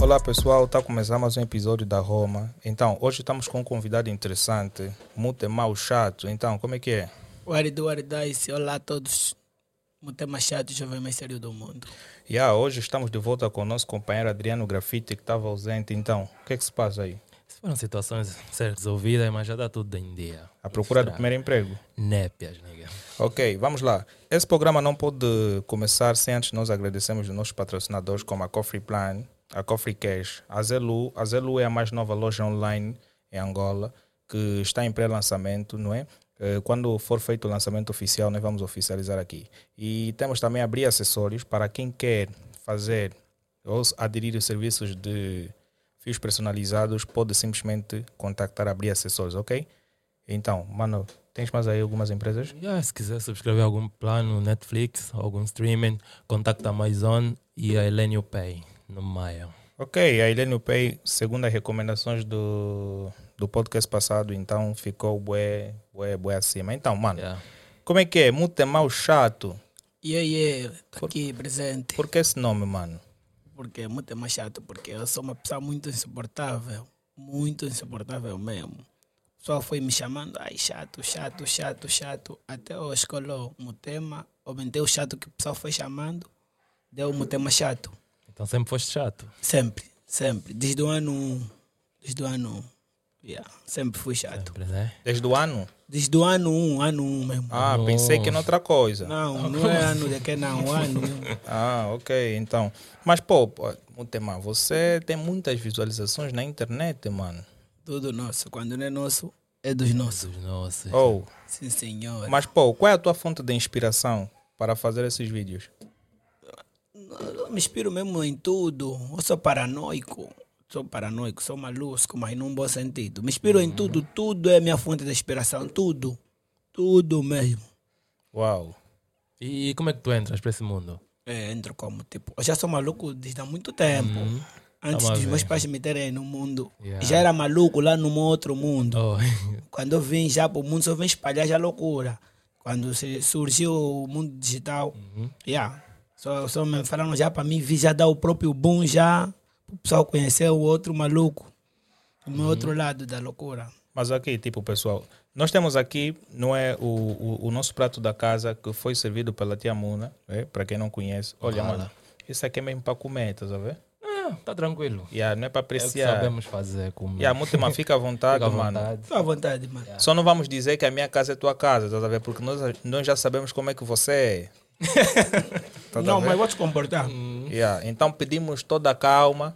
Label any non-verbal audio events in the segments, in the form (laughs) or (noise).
Olá pessoal, está começando mais um episódio da Roma. Então, hoje estamos com um convidado interessante, muito mal chato. Então, como é que é? It dice. Olá a todos. O tema chato, jovem mais sério do mundo. Yeah, hoje estamos de volta com o nosso companheiro Adriano Grafite, que estava ausente. Então, o que é que se passa aí? Foram situações a ser resolvidas, mas já dá tudo em dia. A procura do Estranho. primeiro emprego? Népias, nigga. Ok, vamos lá. Esse programa não pode começar sem antes nós agradecermos os nossos patrocinadores como a Coffee Plan, a Coffee Cash, a Zelu. A Zelu é a mais nova loja online em Angola que está em pré-lançamento, não é? Eh, Quando for feito o lançamento oficial, nós vamos oficializar aqui. E temos também abrir acessórios para quem quer fazer ou aderir os serviços de fios personalizados, pode simplesmente contactar abrir acessórios, ok? Então, mano, tens mais aí algumas empresas? Yeah, se quiser subscrever algum plano Netflix, algum streaming, contacta a Amazon e a Elenio Pay no Maia. Ok, a Helene Pay, segundo as recomendações do, do podcast passado, então ficou bué, bué, bué acima. Então, mano, Yeah. como é que é? Muito é mal chato. Yeah, yeah, tô aqui presente. Por que esse nome, mano? Porque é muito mais chato, porque eu sou uma pessoa muito insuportável. Muito insuportável mesmo. O pessoal foi me chamando, ai, chato, chato, chato, chato. Até eu escolhi um tema, aumentei o chato que o pessoal foi chamando, deu um tema chato. Então sempre foste chato. Sempre, sempre. Desde o ano 1. Desde o ano 1. Yeah, sempre fui chato. Sempre, né? Desde o ano? Desde o ano 1, ano 1 mesmo. Ah, pensei que era outra coisa. Não, não é ano de que não, o (laughs) ano mesmo. Ah, ok, então. Mas, pô, pô, Mutema, você tem muitas visualizações na internet, mano. Tudo nosso. Quando não é nosso, é dos nossos. Dos nossos. Oh, Sim, senhor. mas, pô, qual é a tua fonte de inspiração para fazer esses vídeos? Eu me inspiro mesmo em tudo. Eu sou paranoico. Sou paranoico, sou maluco, mas num bom sentido. Me inspiro em tudo. Tudo é minha fonte de inspiração. Tudo. Tudo mesmo. Uau. E como é que tu entras para esse mundo? É, entro como, tipo, eu já sou maluco desde há muito tempo. Antes Tamo a dos meus pais me terem no mundo. Yeah. Já era maluco lá num outro mundo. Oh, (laughs) Quando eu vim já para o mundo, só vim espalhar já loucura. Quando surgiu o mundo digital, yeah. só, só me falaram já para mim vir já dar o próprio boom já, o pessoal conhecer o outro maluco, o meu outro lado da loucura. Mas aqui, tipo, pessoal, nós temos aqui, não é, o, o, o nosso prato da casa que foi servido pela tia Muna, é? para quem não conhece. Olha, mano, isso aqui é mesmo para comer, tá vendo? ah, tá tranquilo. Yeah, não é para É apreciar. sabemos fazer. Como... Yeah, Mutema, fica à (laughs) vontade, Fica à mano. vontade. Fica à vontade, mano. Só não vamos dizer que a minha casa é tua casa, tá a ver? Porque nós, nós já sabemos como é que você é. (laughs) Tá Não, mas vou te comportar. Yeah, Então pedimos toda a calma,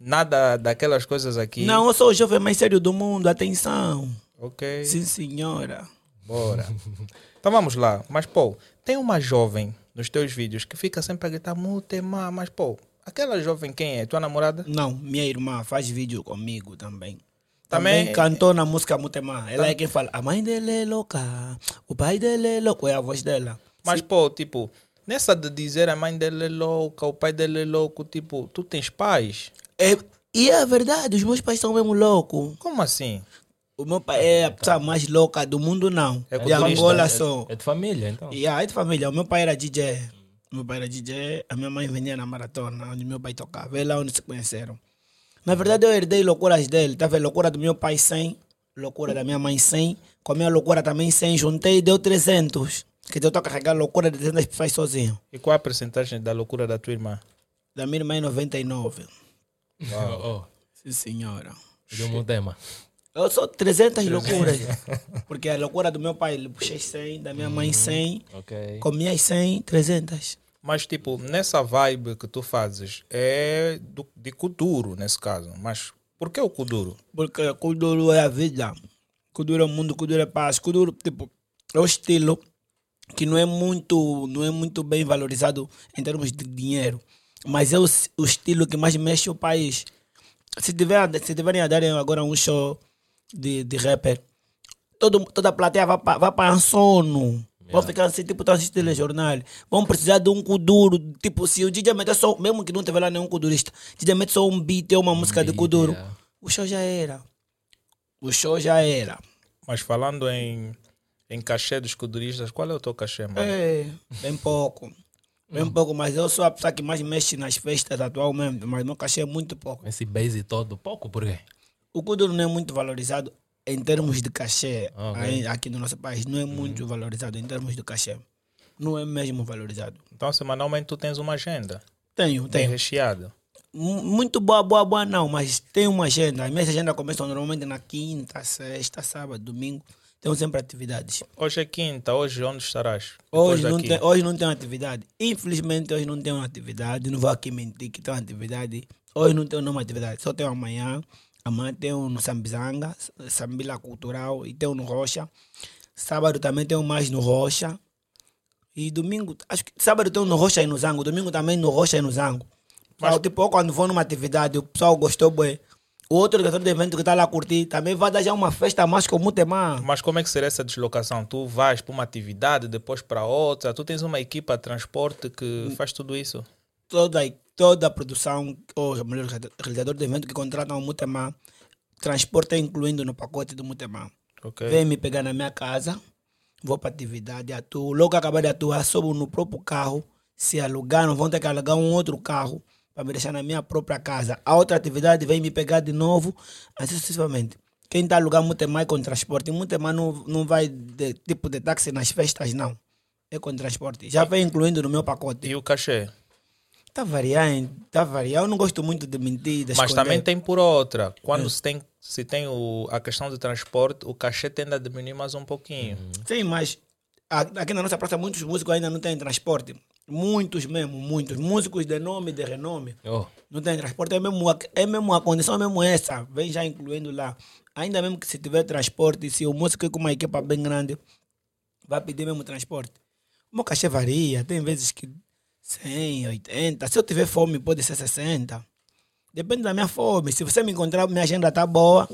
nada daquelas coisas aqui. Não, eu sou o jovem mais sério do mundo, atenção. Ok, Sim, senhora. bora. (laughs) então vamos lá. Mas, pô, tem uma jovem nos teus vídeos que fica sempre a gritar Mutema, mas, pô, aquela jovem quem é? Tua namorada? Não, minha irmã faz vídeo comigo também. Também- Também, cantou na música Mutemá. Ela é quem fala, a mãe dele é louca, o pai dele é louco, é a voz dela. Mas, pô, tipo, nessa de dizer a mãe dele é louca, o pai dele é louco, tipo, tu tens pais? É, e é verdade, os meus pais são mesmo loucos. Como assim? O meu pai é a pessoa mais louca do mundo, não. É de culturista, Angola é, só. é de família, então. E aí de família, o meu pai era DJ. O meu pai era DJ, a minha mãe vendia na maratona, onde meu pai tocava. É lá onde se conheceram. Na verdade, eu herdei loucuras dele. Tá vendo? Loucura do meu pai 100, loucura da minha mãe 100. Com a minha loucura também 100, juntei e deu 300. Que eu estou a carregar loucura de 300 pessoas sozinho. E qual a percentagem da loucura da tua irmã? Da minha irmã é 99. Oh, Sim, senhora. deu um tema. Eu sou 300 loucuras. (laughs) Porque a loucura do meu pai, ele puxei 100, da minha mãe 100, Ok. com minhas 100, 300. Mas, tipo, nessa vibe que tu fazes, é do, de Kuduro, nesse caso. Mas por que o Kuduro? Porque Kuduro é a vida. Kuduro é o mundo, Kuduro é paz. Kuduro, tipo, é o estilo que não é muito, não é muito bem valorizado em termos de dinheiro. Mas é o, o estilo que mais mexe o país. Se, tiver, se tiverem a darem agora um show de, de rapper, todo, toda a plateia vai para vai sono. Vão ficar assim, tipo, estão assistindo telejornal. Vão precisar de um kuduro. Tipo, se o DJ meter só, mesmo que não tiver lá nenhum kudurista, DJ mete só um beat ou uma música de beat, kuduro, yeah. o show já era. O show já era. Mas falando em, Em cachê dos escuderistas, qual é o teu cachê, mano? É, bem pouco. Bem pouco, mas eu sou a pessoa que mais mexe nas festas atualmente, mas meu cachê é muito pouco. Esse base todo, pouco, por quê? O Kuduro não é muito valorizado em termos de cachê Ok. aí- aqui no nosso país. Não é muito valorizado em termos de cachê. Não é mesmo valorizado. Então, semanalmente, tu tens uma agenda Tenho, bem tenho. recheada. Mu- Muito boa, boa, boa não, mas tem uma agenda. As minhas agendas começam normalmente na quinta, sexta, sábado, domingo. Tenho sempre atividades. Hoje é quinta, hoje onde estarás? Hoje não, tem, hoje não tenho atividade. Infelizmente, hoje não tenho atividade. Não vou aqui mentir que tenho atividade. Hoje não tenho nenhuma atividade. Só tenho amanhã. Amanhã tenho no Sambizanga, Sambila Cultural, e tenho no Rocha. Sábado também tenho mais no Rocha. E domingo, acho que sábado tenho no Rocha e no Zango. Domingo também no Rocha e no Zango. Mas, tipo, quando vou numa atividade, o pessoal gostou, bué. O outro diretor de evento que está lá a curtir também vai dar já uma festa mais com muito mais. Mas como é que será essa deslocação? Tu vais para uma atividade, depois para outra. Tu tens uma equipa de transporte que faz tudo isso? toda, toda a produção, ou melhor, realizador de evento que contratam o Mutema, transporte é incluindo no pacote do Mutema. Ok. Vem me pegar na minha casa, vou para atividade, atuo. Logo acabar de atuar, sobo no próprio carro. Se alugaram, vão ter que alugar um outro carro para me deixar na minha própria casa. A outra atividade vem me pegar de novo, assim sucessivamente. Quem está alugando Mutema é com transporte. Mutema não, não vai de tipo de táxi nas festas, não. É com transporte. Já vem incluindo no meu pacote. E o cachê? Tá variando, tá variando. Eu não gosto muito de mentir, de Mas esconder. também tem por outra. Quando É. se tem, se tem o, a questão de transporte, o cachê tende a diminuir mais um pouquinho. Sim, mas aqui na nossa praça muitos músicos ainda não têm transporte. Muitos mesmo, muitos. Músicos de nome, de renome. Oh, Não tem transporte. É mesmo, a- é mesmo a condição é mesmo essa. Vem já incluindo lá. Ainda mesmo que se tiver transporte, se o músico é com uma equipa bem grande, vai pedir mesmo transporte. O meu cachê varia. Tem vezes que 100, 80. Se eu tiver fome, pode ser 60. Depende da minha fome. Se você me encontrar, minha agenda tá boa,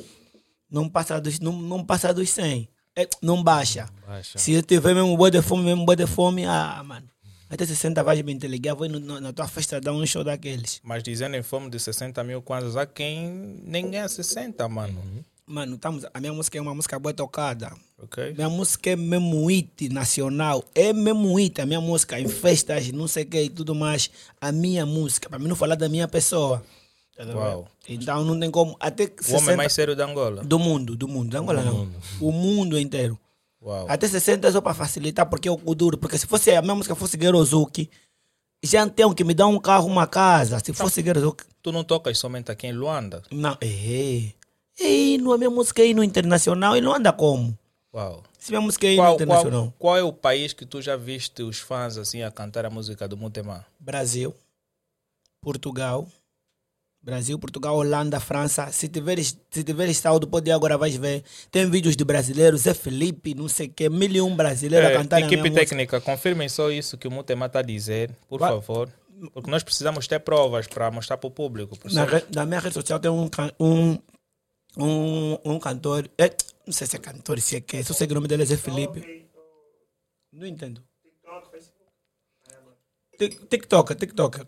não passa dos, não, não passa dos 100. É, não baixa. baixa. Se eu tiver mesmo boa de fome, mesmo boa de fome, ah, mano. Até 60 vais me interligar, vou no- na tua festa dar um show daqueles. Mas dizendo em fome de 60 mil kwanzas, há quem nem ganha 60, mano. Mano, estamos, a minha música é uma música boa tocada. Ok? Minha música é mesmo hit nacional. É mesmo hit a minha música. Em festas, não sei o que e tudo mais. A minha música. Para mim não falar da minha pessoa. Tá? Uau. Então não tem como. Até O homem 60 mais sério da Angola. Do mundo, do mundo. Da Angola não. O mundo inteiro. Uau. Até 60 é só para facilitar, porque é o duro. Porque se fosse a minha música fosse Gerozuki, já tem que me dar um carro, uma casa. Se fosse Gerozuki. Tu não tocas somente aqui em Luanda? Não, é. E não, a minha música é no internacional e não anda como? Uau. Se minha música é no Qual, internacional. qual, qual é o país que tu já viste os fãs assim a cantar a música do Mutema? Brasil, Portugal, Brasil, Portugal, Holanda, França. Se tiveres, se tiveres saúde, pode ir agora vais ver. Tem vídeos de brasileiros, Zé Felipe, não sei o que, mil e um brasileiros a É, cantar a minha equipe música. técnica, confirmem só isso que o Mutema está a dizer, por Vai. favor. Porque nós precisamos ter provas para mostrar para o público. por Na, re- na minha rede social tem um, um, um, um cantor, é, não sei se é cantor, se é que, só sei que o nome dele é Zé Felipe. Não entendo. Tik- TikTok, TikTok.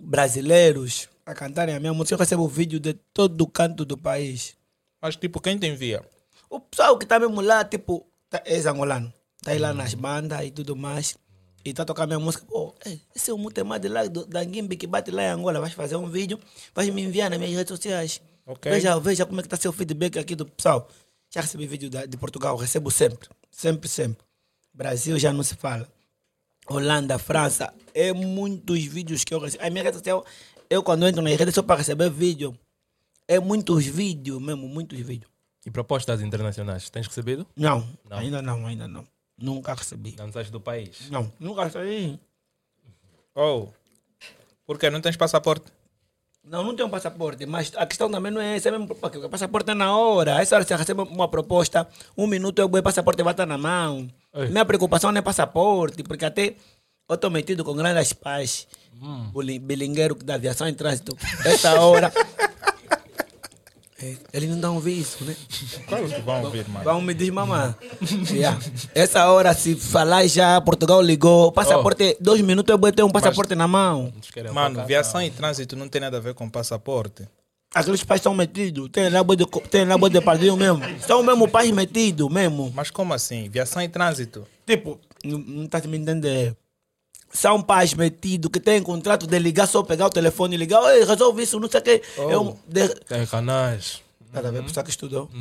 Brasileiros a cantarem a minha música. Eu recebo vídeo de todo canto do país. Mas tipo, quem te envia? O pessoal que tá mesmo lá, tipo, tá, é angolano. Tá aí lá nas bandas e tudo mais. E tá tocando minha música. Pô, esse é o Mutema de lá, do, da Ngimbi que bate lá em Angola. Vais fazer um vídeo, vais me enviar nas minhas redes sociais. Ok. Veja, veja como é que tá seu feedback aqui do pessoal. Já recebi vídeo da, de Portugal, recebo sempre. Sempre, sempre. Brasil já não se fala. Holanda, França, é muitos vídeos que eu recebo. A minha rede social, eu quando entro na rede só para receber vídeo. É muitos vídeos mesmo, muitos vídeos. E propostas internacionais, tens recebido? Não, Não. ainda não, ainda não. Nunca recebi. Não sais do país. Não, nunca recebi. Oh, por quê? Não tens passaporte? Não, não tenho passaporte, mas a questão também não é essa, é mesmo porque o passaporte é na hora. Essa hora você recebe uma proposta, um minuto eu vou passaporte vai estar na mão. Ei. Minha preocupação não é passaporte, porque até eu estou metido com grandes pais, o li- bilingueiro da aviação em trânsito. Essa hora. (laughs) É, eles não dão ouvir isso, né? Claro que vão ouvir, mano. Vão me desmamar. yeah. Essa hora, se falar já, Portugal ligou, passaporte, dois minutos eu vou ter um passaporte na mão. Mano, focar- viação e trânsito não tem nada a ver com passaporte. Aqueles pais são metidos. Tem lá boi de, tem lá boi de padrinho mesmo. São mesmo pais metidos, mesmo. Mas como assim? Viação em trânsito? Tipo, não, não tá me entendendo. São pais metidos que têm contrato de ligar, só pegar o telefone e ligar. Ei, resolve isso, não sei o quê. Oh. É um, de, Tem canais. Tá a ver? Pessoa que estudou. (laughs)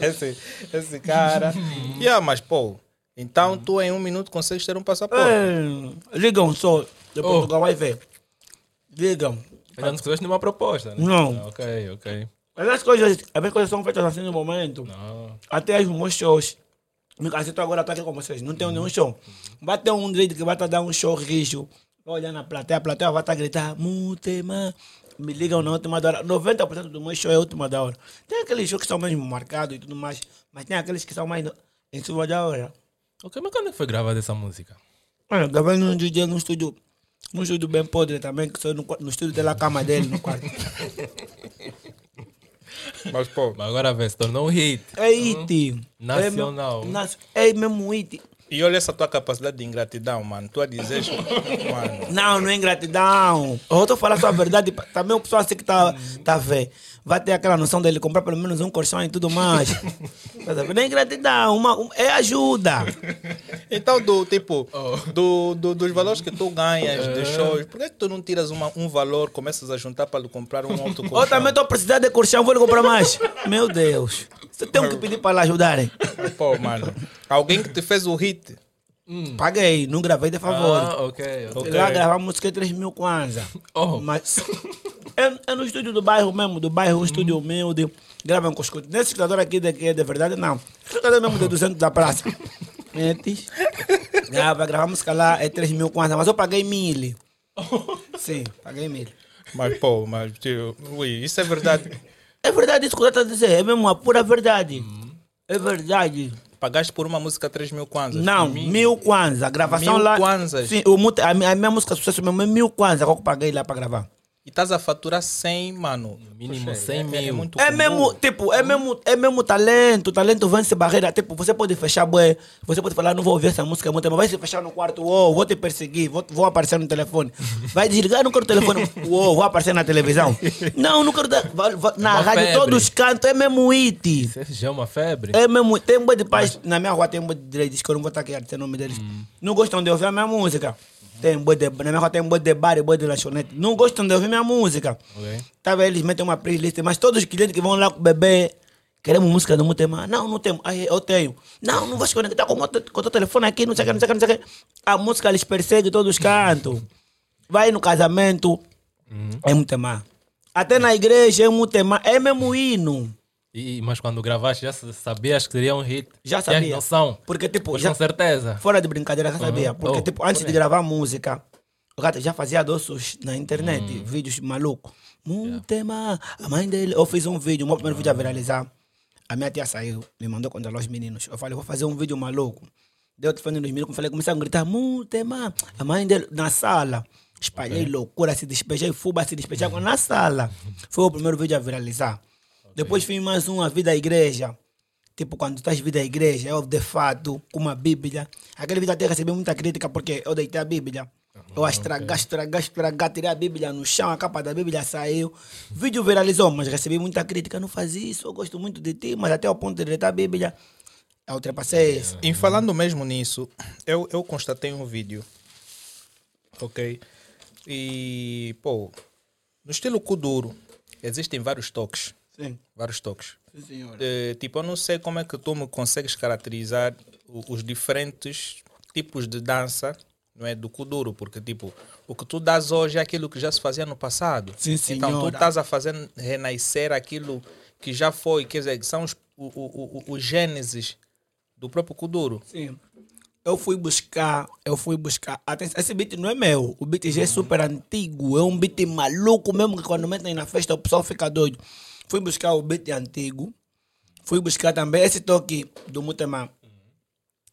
Esse, esse cara. (laughs) yeah, mas pô, então tu em um minuto consegues ter um passaporte. É, ligam só. De Portugal vai ver. Ligam. Ainda não recebeste nenhuma proposta, né? Não. Ah, ok, ok. Mas as coisas, as coisas são feitas assim no momento. Não. Até os meus shows. Me cansei agora estou aqui com vocês. Não tenho nenhum show. Vai ter um direito que vai estar dando um show rijo. Vai olhar na plateia, a plateia vai estar a gritar, Mutema. Me ligam na última da hora. 90% do meu show é a última da hora. Tem aqueles shows que são mesmo marcados e tudo mais. Mas tem aqueles que são mais no- em cima da hora. Ok, mas quando é foi gravada essa música? Olha, gravei num DJ num estúdio. Num estúdio bem podre também, que sou no, no estúdio da cama dele, no quarto. (laughs) Mas pô, Mas agora vê, se tornou um hit. É it. Nacional. É, nas- é mesmo it. e olha essa tua capacidade de ingratidão, mano. Tu a dizes, (laughs) mano. Não, não é ingratidão. Eu estou falando a verdade. Também o pessoal assim que tá, tá vendo. Vai ter aquela noção dele comprar pelo menos um colchão e tudo mais. (laughs) Não é ingratidão, uma, um- é ajuda. Então, do tipo, do, do- dos valores que tu ganhas É. de shows, por que tu não tiras uma, um valor, começas a juntar para lhe comprar um outro Eu colchão? também estou precisando de colchão, vou lhe comprar mais. Meu Deus. Você tem que pedir para lá ajudarem. Pô, mano. Alguém que te fez o hit. Paguei, não gravei de favor. Ah, ok, ok. Ok. Lá gravamos música 3 mil kwanza. Oh. Mas é, é no estúdio do bairro mesmo, do bairro, um estúdio humilde. Gravam com escudo. Nesse escutador aqui de, que é de verdade, não. Escutador mesmo de 200 da praça. Metes. Grava, grava música lá, é 3 mil kwanza. Mas eu paguei mil. Sim, paguei mil. Mas, pô, mas, tio, ui, isso é verdade. É verdade isso que você está a dizer, é mesmo a pura verdade. É verdade. Pagaste por uma música 3 mil kwanzas? Não, mil kwanza. A gravação Mil lá. kwanzas? Sim, o, a, minha- a minha música sucesso mesmo é mil kwanza que eu paguei lá para gravar. E estás a faturar 100, mano. Mínimo Poxa, 100 é- mil. É, muito É mesmo, tipo, é mesmo, é mesmo talento. O talento vence barreira. Tipo, você pode fechar, bué. Você pode falar, não vou ouvir essa música muito, mas vai se fechar no quarto, uou, vou te perseguir, vou, vou aparecer no telefone. (laughs) Vai desligar, não quero telefone, uou, vou aparecer na televisão. (laughs) Não, não quero. vai- vai- na Uma rádio, febre. todos cantam, é mesmo it. Isso já é uma febre? É mesmo, tem um boi de paz. Na minha rua tem um boi de direitos, que eu não vou estar aqui dizer o nome deles. Não gostam de ouvir a minha música. Tem um boi de, na minha rua tem um boi de bar e boi de lanchonete. Não gostam de ouvir minha música. Ok. Tá vendo? Eles metem uma playlist, mas todos os clientes que vão lá com o bebê, queremos música do Mutema. Não, não temos. Aí eu tenho. Não, não vou se conectar com o teu telefone aqui, não sei o que, não sei o que, não sei o que. A música eles perseguem, todos cantam. Vai no casamento, é Mutema. Até na igreja é Mutema. É mesmo hino. E, mas quando gravaste já sabias que seria um hit? Já Tinhas sabia. noção? Porque, tipo, já, com certeza. fora de brincadeira, já sabia. Porque, Oh, tipo, antes de gravar música, o gato já fazia doces na internet, vídeos malucos. Mutema, a mãe dele. Eu fiz um vídeo, o meu primeiro vídeo a viralizar. A minha tia saiu, me mandou contra os meninos. Eu falei, vou fazer um vídeo maluco. Deu te falando nos meninos, falei, começaram a gritar, Mutema, a mãe dele, na sala. Espalhei loucura, se despejei, fuba, se despejei (laughs) na sala. Foi o primeiro vídeo a viralizar. Depois fiz mais um, a vida à igreja. Tipo, quando estás vida à igreja, eu de fato, com uma Bíblia. Aquele vídeo até recebi muita crítica porque eu deitei a Bíblia. Eu a estragar, estragar, estragar, tirei a Bíblia no chão, a capa da Bíblia saiu. O vídeo viralizou, mas recebi muita crítica. Não faz isso, eu gosto muito de ti, mas até o ponto de deitar a Bíblia, eu ultrapassei isso. E falando mesmo nisso, eu, eu constatei um vídeo, ok? E, pô, no estilo Kuduro, existem vários toques, Sim, vários toques. sim senhor. Eh, tipo, eu não sei como é que tu me consegues caracterizar o- os diferentes tipos de dança, não é, do Kuduro, porque, tipo, o que tu dás hoje é aquilo que já se fazia no passado. Sim, Então, tu senhora. estás a fazer renascer aquilo que já foi, quer dizer, que são os, o, o, o, os gênesis do próprio Kuduro. Sim. Eu fui buscar, eu fui buscar. Até esse beat não é meu. O beat já é super antigo. É um beat maluco mesmo que quando metem na festa o pessoal fica doido. Fui buscar o beat antigo. Fui buscar também esse toque do Mutema.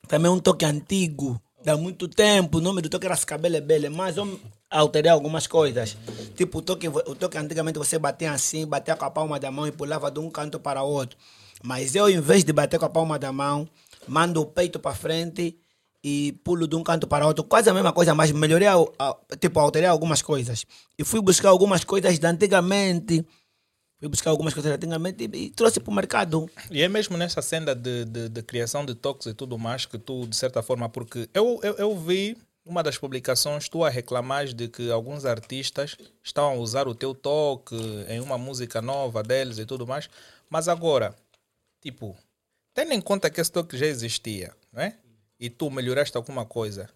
Também é um toque antigo. Dá muito tempo. O nome do toque era Scabele Bele. Mas eu alterei algumas coisas. Tipo, o toque, o toque antigamente você batia assim, batia com a palma da mão e pulava de um canto para outro. Mas eu, em vez de bater com a palma da mão, mando o peito para frente e pulo de um canto para outro, quase a mesma coisa, mas melhorei, a- a- tipo, alterei algumas coisas. E fui buscar algumas coisas de antigamente, fui buscar algumas coisas antigamente e, e trouxe para o mercado. E é mesmo nessa senda de, de, de criação de toques e tudo mais que tu, de certa forma, porque eu, eu, eu vi uma das publicações tu a reclamar de que alguns artistas estão a usar o teu toque em uma música nova deles e tudo mais, mas agora, tipo, tendo em conta que esse toque já existia, não é? E tu melhoraste alguma coisa,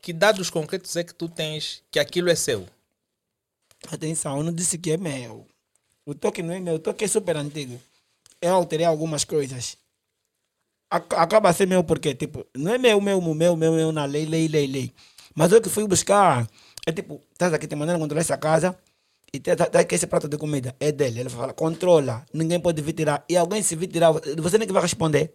que dados concretos é que tu tens que aquilo é seu? Atenção, eu não disse que é meu. O toque não é meu, o toque é super antigo. Eu alterei algumas coisas. Ac- Acaba sendo meu porque, tipo, não é meu, meu, meu, meu, meu, na lei, lei, lei, lei. Mas eu que fui buscar, é tipo, estás aqui te mandando controlar essa casa e tá aqui esse prato de comida, é dele. Ele fala, controla, ninguém pode vir tirar. E alguém se vir tirar, você nem que vai responder.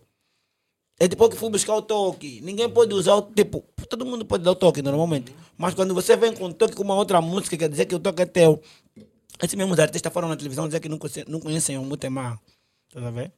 É tipo que fui buscar o toque. Ninguém pode usar o tipo. Todo mundo pode dar o toque normalmente. Mas quando você vem com toque com uma outra música, quer dizer que o toque é teu. Esses mesmos artistas foram na televisão dizer que não, conhecem- não conhecem o Mutemá. Tá a ver?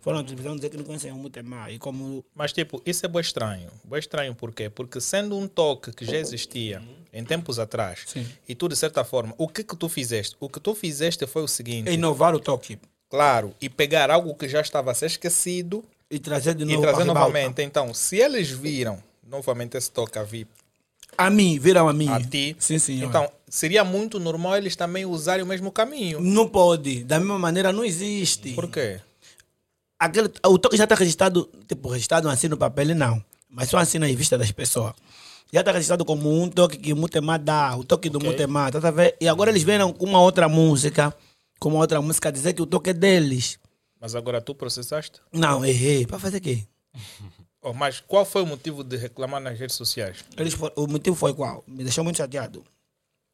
Foram na televisão dizer que não conhecem o Mutemá. E como. Mas, tipo, isso é bem estranho. Bem estranho por quê? Porque sendo um toque que já existia em tempos atrás, Sim. e tu, de certa forma, o que que tu fizeste? O que tu fizeste foi o seguinte, inovar o toque. claro, e pegar algo que já estava a ser esquecido E trazer de e novo. trazer a ribalta. novamente. Então, se eles viram novamente esse toque a vir A mim, viram a mim. a ti, Sim, senhor. então, seria muito normal eles também usarem o mesmo caminho. Não pode. Da mesma maneira, não existe. Por quê? aquele, o toque já está registrado, tipo, registrado assim no papel, não. Mas só assim na vista das pessoas. Já está registrado como um toque que o Mutemá dá, o toque do Ok. Mutemá, tá a ver? E agora eles vieram com uma outra música, com uma outra música, dizer que o toque é deles. Mas agora tu processaste? Não, errei. Para fazer o quê? (laughs) Oh, mas qual foi o motivo de reclamar nas redes sociais? Eles for- o motivo foi qual? Me deixou muito chateado.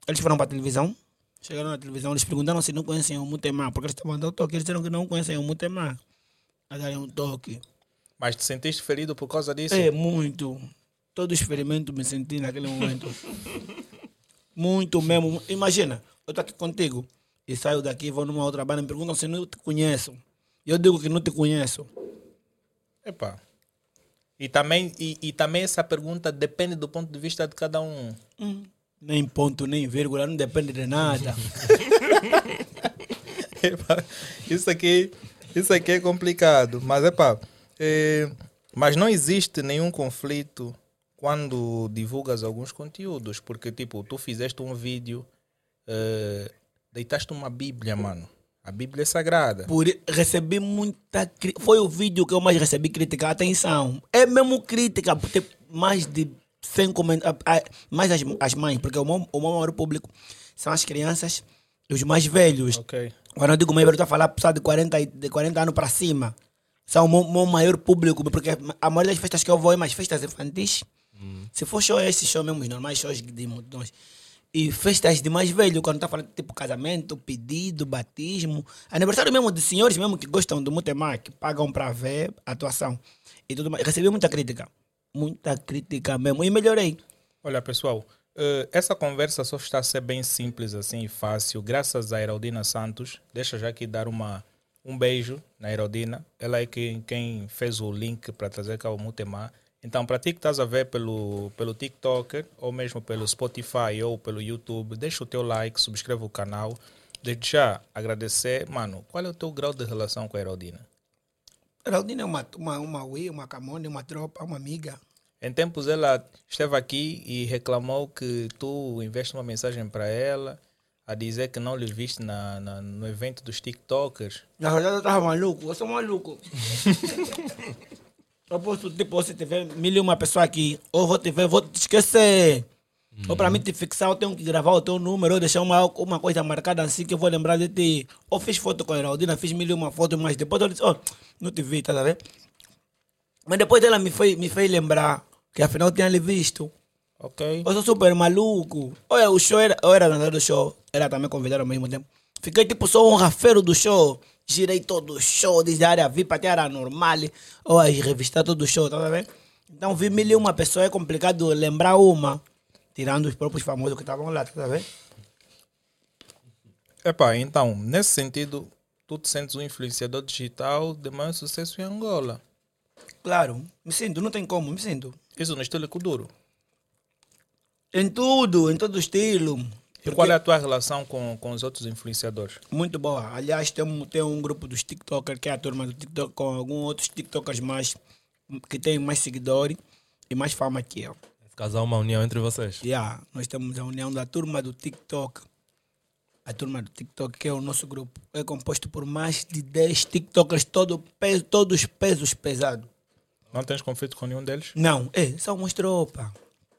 Eles foram para a televisão, chegaram na televisão, eles perguntaram se não conhecem o Mutemá, porque eles estavam dando toque, eles disseram que não conhecem o Mutemá. A darem um toque. Mas te sentiste ferido por causa disso? É, muito. Todo experimento me senti naquele momento. (laughs) muito mesmo. Imagina, eu estou aqui contigo e saio daqui, vou numa outra banda e me perguntam se não te conheço. E eu digo que não te conheço. Epá. E também, e, e também essa pergunta depende do ponto de vista de cada um. Nem ponto, nem vírgula, não depende de nada. (laughs) Isso aqui, isso aqui é complicado. Mas epá, é, mas não existe nenhum conflito quando divulgas alguns conteúdos. Porque tipo, tu fizeste um vídeo, é, deitaste uma bíblia, mano. A bíblia é sagrada. Por, recebi muita crítica. Foi o vídeo que eu mais recebi crítica. Atenção, é mesmo crítica, por ter mais de 100 comentários. Mais as, as mães, porque o meu, o meu maior público são as crianças e os mais velhos. Ok. Quando eu digo meio, eu estou a falar pessoal de 40, e- de 40 anos para cima. São o meu, meu maior público, porque a maioria das festas que eu vou é mais festas infantis. Se for show, é esse show mesmo, os normais shows de multidões. E festas de mais velho, quando está falando tipo casamento, pedido, batismo, aniversário mesmo de senhores mesmo que gostam do Mutemar, que pagam para ver a atuação e tudo mais. Recebi muita crítica. Muita crítica mesmo. E melhorei. Olha, pessoal, eh, essa conversa só está a ser bem simples assim e fácil, graças a Heraldina Santos. Deixa já aqui dar uma, um beijo na Heraldina. Ela é quem, quem fez o link para trazer cá o Mutemá. Então, para ti que estás a ver pelo, pelo TikTok, ou mesmo pelo Spotify ou pelo YouTube, deixa o teu like, subscreva o canal. Desde já, agradecer. Mano, qual é o teu grau de relação com a Heraldina? Geraldina é uma, uma, uma Wii, uma Camone, uma tropa, uma amiga. Em tempos ela esteve aqui e reclamou que tu enviaste uma mensagem para ela a dizer que não lhe viste na, na- no evento dos TikTokers. Na verdade, eu tava maluco. Eu sou maluco. (laughs) eu posso, tipo, se tiver mil e uma pessoa aqui, ou vou te ver, vou te esquecer. Ou para mim te fixar, eu tenho que gravar o teu número, ou deixar uma, uma coisa marcada assim que eu vou lembrar de ti. Ou fiz foto com a Heraldina, fiz mil e uma foto, mas depois eu disse, oh, não te vi, tá a ver? Mas depois ela me fez, me fez lembrar que afinal eu tinha lhe visto. Ok? Eu sou super maluco. Olha, o show era, eu era dançador do show, ela também convidada ao mesmo tempo. Fiquei tipo só um rafeiro do show. Girei todo o show, desde a área VIP até a área normal. Olha, revistar todo o show, tá vendo? Então vi mil e uma pessoa, é complicado lembrar uma. Tirando os próprios famosos que estavam lá, tá vendo? Epá, então, nesse sentido, tu te sentes um influenciador digital de maior sucesso em Angola. Claro, me sinto, não tem como, me sinto. Isso no estilo Kuduro. Em tudo, em todo estilo. E qual é a tua relação com, com os outros influenciadores? Muito boa. Aliás, tem, um- tem um grupo dos TikTokers, que é a turma do TikTok, com alguns outros TikTokers mais, que têm mais seguidores e mais fama que eu. É uma união entre vocês. Yeah, nós temos a união da turma do TikTok. A turma do TikTok, que é o nosso grupo, é composto por mais de 10 TikTokers, todo peso, todos pesos pesados. Não tens conflito com nenhum deles? Não, é, somos tropa.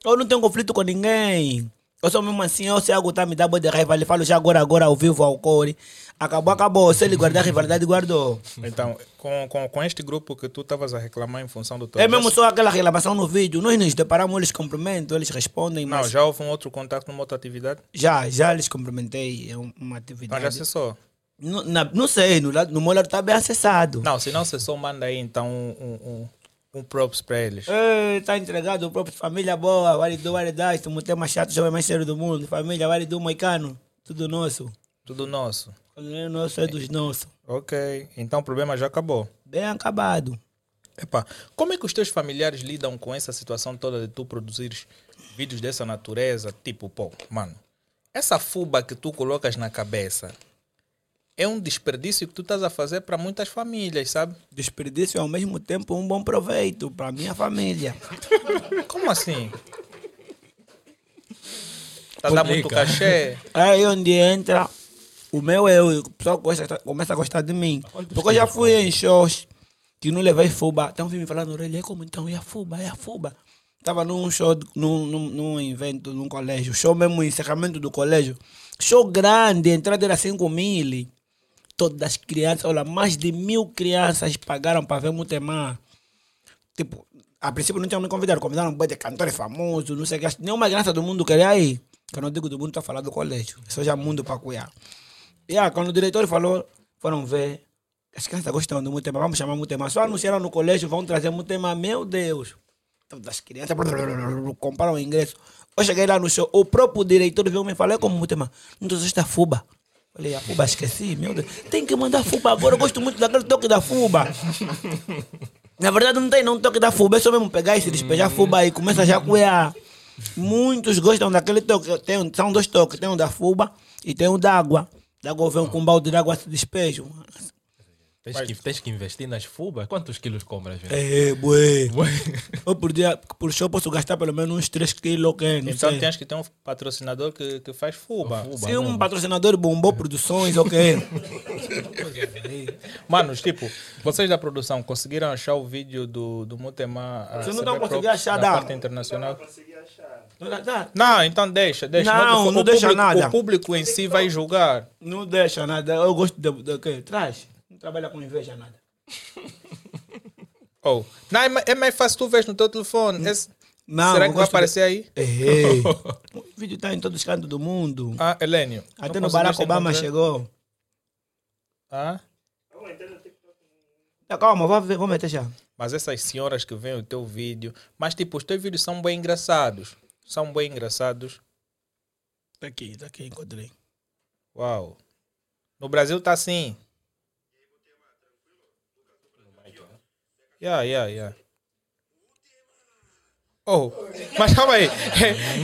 Eu não tenho conflito com ninguém. Eu sou mesmo assim, eu sei algo tá me dá boa de raiva, ele falo já agora, agora ao vivo, ao core. Acabou, acabou. Se ele guardar a rivalidade, guardou. Então, com, com, com este grupo que tu estavas a reclamar em função do teu. É mesmo só aquela reclamação no vídeo. Nós nos deparamos, eles cumprimentam, eles respondem, Não, mas já houve um outro contato numa outra atividade? já, já lhes cumprimentei. É um- uma atividade. já acessou. Não, não sei, no, no meu lado está bem acessado. Não, se não acessou, manda aí então um, um, um, um props para eles. Está entregado o próprio família boa, vale do vale dar, estamos o tema chato, jovem mais sério do mundo. Família, vale do moicano, tudo nosso. Tudo nosso. Quando é nosso, é dos nossos. Ok, então o problema já acabou. Bem acabado. Epá, como é que os teus familiares lidam com essa situação toda de tu produzires vídeos dessa natureza? Tipo, pô, mano, essa fuba que tu colocas na cabeça é um desperdício que tu estás a fazer para muitas famílias, sabe? Desperdício e ao mesmo tempo um bom proveito para minha família. (laughs) Como assim? Tá dando muito cachê? Aí onde entra o meu eu, o pessoal gosta, começa a gostar de mim. Porque eu já fui em shows que não levei fuba. Então vim me falando na orelha, "É como então? E a fuba? E a fuba? Tava num show, num, num, num evento, num colégio. Show mesmo, encerramento do colégio. Show grande, a entrada era 5 mil. Todas as crianças, olha, mais de mil crianças pagaram para ver Mutemar. Tipo, a princípio não tinham me convidado, convidaram um boi de cantores famosos, não sei o que. Nenhuma criança do mundo queria ir. Que eu não digo do mundo, estou falar do colégio. Isso já mundo para cuidar. E ah, quando o diretor falou, foram ver. As crianças gostam do Mutema, vamos chamar Mutema. Só anunciaram no colégio, vão trazer Mutema. Meu Deus. Todas as crianças compraram o ingresso. Eu cheguei lá no show, o próprio diretor viu me falou, é como Mutema, não trouxeste a fuba. Falei, a fuba esqueci, meu Deus. Tem que mandar fuba agora, eu gosto muito daquele toque da fuba. (laughs) Na verdade não tem não toque da fuba, é só mesmo pegar e se despejar a fuba aí, começa já a. Muitos gostam daquele toque, tem, são dois toques, tem um da fuba e tem um da água. Da água vem com um balde de água se despejo. Tens que, tens que investir nas fubas. Quantos quilos compras? gente? É, bué. (laughs) Eu por dia, por show posso gastar pelo menos uns 3 quilos, ok? Não Então sei. tens que ter um patrocinador que, que faz fuba. Fuba, Se um não. patrocinador bombou produções, ok? (laughs) (laughs) Manos, tipo, vocês da produção conseguiram achar o vídeo do, do Mutema? a Vocês não estão conseguindo achar, da dá. parte internacional? Tá. Não, então deixa, deixa. Não, o não deixa público, nada. O público em si vai julgar. Não deixa nada. Eu gosto de, de quê? Traz. Não trabalha com inveja nada. (laughs) Oh. Não, é, é mais fácil tu ver no teu telefone. Esse- Não, será que vai gosto de- aparecer aí? Ei. (laughs) o vídeo está em todos os cantos do mundo. Ah, Helênio. Até no Barack Obama encontrar? chegou. Ah? Tá, calma, vou, ver, vou meter já. Mas essas senhoras que veem o teu vídeo. Mas tipo, os teus vídeos são bem engraçados. São bem engraçados. Tá aqui, tá aqui, encontrei. Uau. No Brasil tá assim. Yeah, yeah, yeah. Oh, mas calma aí.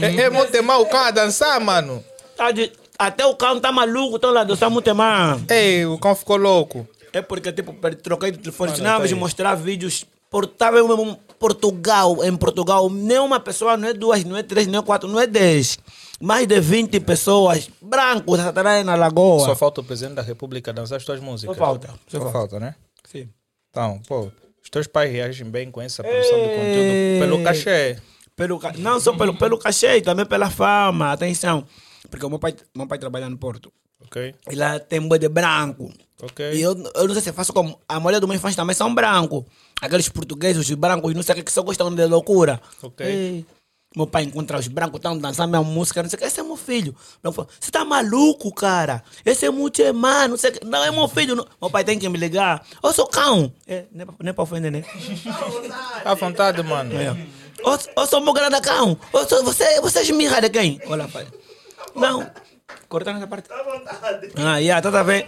É, é, é muito mal o cão a dançar, mano. Tá de- até o cão tá maluco, estão lá dançando muito mais. Ei, o cão ficou louco. É porque, tipo, troquei de telefone. Não, tá de mostrar vídeos. Portável mesmo. Portugal, em Portugal, nenhuma pessoa, não é duas, não é três, não é quatro, não é dez. Mais de 20 pessoas, brancos, atrás na lagoa. Só falta o presidente da República dançar as tuas músicas. Só falta, Só, só falta. né? Sim. Então, pô, teus pais reagem bem com essa produção de conteúdo pelo cachê. Pelo, não só pelo, pelo cachê, também pela fama, atenção. Porque o meu pai, meu pai trabalha no Porto. Ok? E lá tem boi de branco. Ok. E eu, eu não sei se faço como. A maioria dos meus fãs também são brancos. Aqueles portugueses, os brancos, não sei o que, que só gostam de loucura. Ok. Ei, meu pai encontra os brancos, estão dançando minha música, não sei o que. Esse é meu filho. Meu você tá maluco, cara? Esse é muito man, não sei o que. Não, é meu filho. Não. Meu pai tem que me ligar. Eu sou cão. É, nem, pra, nem pra ofender, né? (laughs) À vontade, mano. É. Eu, eu sou meu grande cão. Eu sou, você, você é esmirra de quem? Olha, pai. Não. Cortando essa parte. Ah, yeah, tá, tá vendo?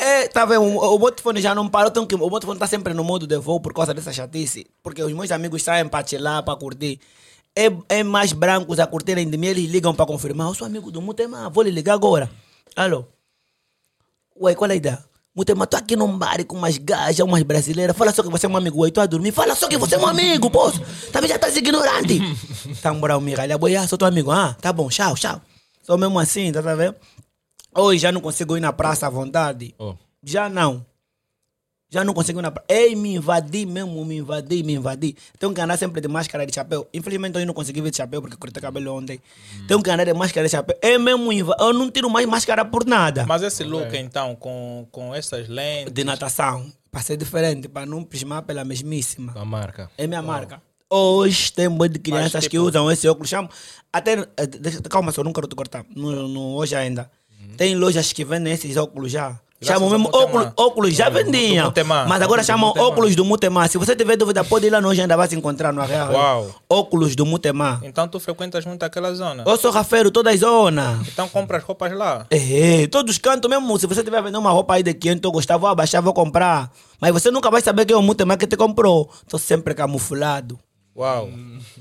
É, tá vendo? O, o botefone já não parou. Então, que, o botefone tá sempre no modo de voo por causa dessa chatice. Porque os meus amigos saem para chilar, para curtir. É, é mais brancos a curtirem de mim, eles ligam para confirmar. Eu sou amigo do Mutema, vou lhe ligar agora. Alô? Ué, qual é a ideia? Mutema, tô aqui num bar com umas gajas, umas brasileiras. Fala só que você é um amigo. Ué, tô a dormir. Fala só que você é um amigo, poço. Também já estás ignorante. (laughs) tá moral, miralha. Boia, sou teu amigo. Ah, tá bom, tchau, tchau. Sou mesmo assim, tá, tá vendo? Hoje já não consigo ir na praça à vontade. Oh. Já não. Já não consigo ir na praça. Ei, me invadi mesmo, me invadi, me invadi. Tenho que andar sempre de máscara de chapéu. Infelizmente eu não consegui vir de chapéu porque cortei cabelo ontem. Tenho que andar de máscara de chapéu. É mesmo Eu não tiro mais máscara por nada. Mas esse look, então, com, com essas lentes. De natação. Para ser diferente, para não pismar pela mesmíssima. A marca. É minha marca. Hoje tem um monte de crianças que tipo- usam esse óculos. Chamo, até, eh, deixa, calma só, não quero te cortar. No, no- hoje ainda. Tem lojas que vendem esses óculos já. Chamam mesmo óculos, óculos, já vendiam. Mas agora chamam óculos do Mutema. Se você tiver dúvida, pode ir lá no hoje ainda vai se encontrar no Arreal. Uau. Óculos do Mutema. Então tu frequentas muito aquela zona. Eu sou rafeiro, toda a zona. Então compras roupas lá. É, todos os cantos mesmo. Se você tiver vendendo uma roupa aí de 500, eu gostava, vou abaixar, vou comprar. Mas você nunca vai saber quem é o Mutema que te comprou. Tô sempre camuflado. Uau.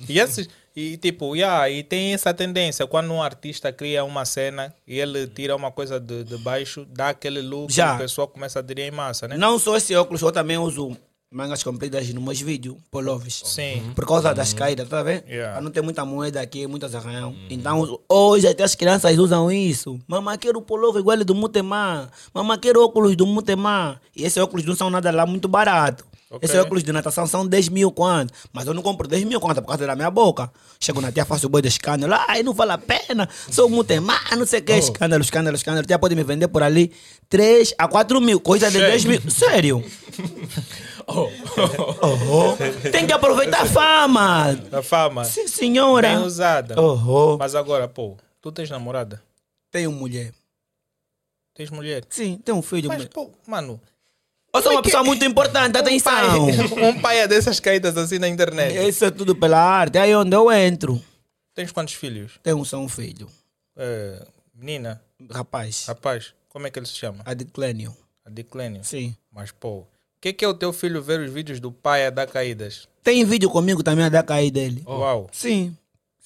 E esses. E tipo, yeah, e tem essa tendência, quando um artista cria uma cena e ele tira uma coisa de, de baixo, dá aquele look Já. e o pessoal começa a aderir em massa, né? Não só esse óculos, eu também uso mangas compridas nos meus vídeos, polovers. Sim. Por causa das caídas, tá vendo? Yeah. Não ter muita moeda aqui, muitas arranhão. Então, hoje até as crianças usam isso. Mamãe, quero pullover igual do Mutemá. Mamãe, quero óculos do Mutemá. E esses óculos não são nada lá muito barato. Ok. Esses óculos de natação são 10 mil quanto. Mas eu não compro 10 mil quanto por causa da minha boca. Chego na tia, faço o boi de escândalo. Ai, não vale a pena. Sou Mutemá, não sei o que. Escândalo, escândalo, escândalo. Tia pode me vender por ali 3 a 4 mil. Coisa de 10 mil. Sério. (laughs) Oh, Tem que aproveitar a fama. A fama. Sim, senhora. Bem usada. Oh, Mas agora, pô, tu tens namorada? Tenho mulher. Tens mulher? Sim, tenho um filho. Mas, mulher. pô, mano. Eu sou uma pessoa muito importante, atenção. Um pai é dessas caídas assim na internet. Isso é tudo pela arte. Aí onde eu entro. Tens quantos filhos? Tenho só um filho. É, menina, Rapaz. rapaz, como é que ele se chama? Adiclênio. Adiclênio. Sim. Mas, pô, o que, que é o teu filho ver os vídeos do pai a dar caídas? Tem vídeo comigo também a dar cair dele. Uau. Sim.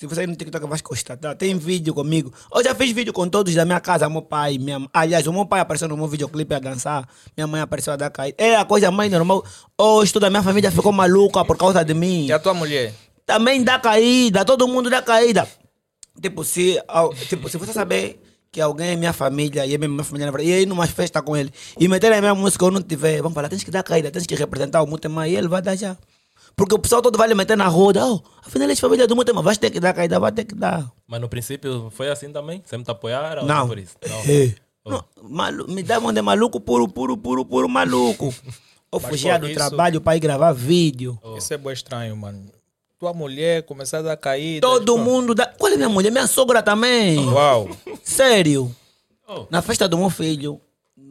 Se você no TikTok vai constatar. Tem vídeo comigo. Eu já fiz vídeo com todos da minha casa, meu pai, minha mãe. Aliás, o meu pai apareceu no meu videoclipe a dançar. Minha mãe apareceu a dar cair. É a coisa mais normal. Hoje toda a minha família ficou maluca por causa de mim. E a tua mulher? também dá caída, todo mundo dá caída. Tipo, se, tipo, se você saber que alguém é minha família e é minha família, na verdade, e aí numa festa com ele, e meter a minha música ou não tiver, vamos falar, tens que dar caída, tens que representar o Mutema, e ele vai dar já. Porque o pessoal todo vai lhe meter na roda, oh, afinal é família do Mutema, vais ter que dar caída, vai ter que dar. Mas no princípio foi assim também? Sempre te apoiaram? ou Não. Por isso? Não. É. Não, malu- me davam de maluco, puro, puro, puro, puro maluco. Eu Mas, fugia do isso- trabalho para ir gravar vídeo. Isso é bem estranho, mano. Tua mulher começar a dar caídas. Todo pô. mundo dá. Qual é minha mulher? Minha sogra também. Uau. Sério. Oh. Na festa do meu filho,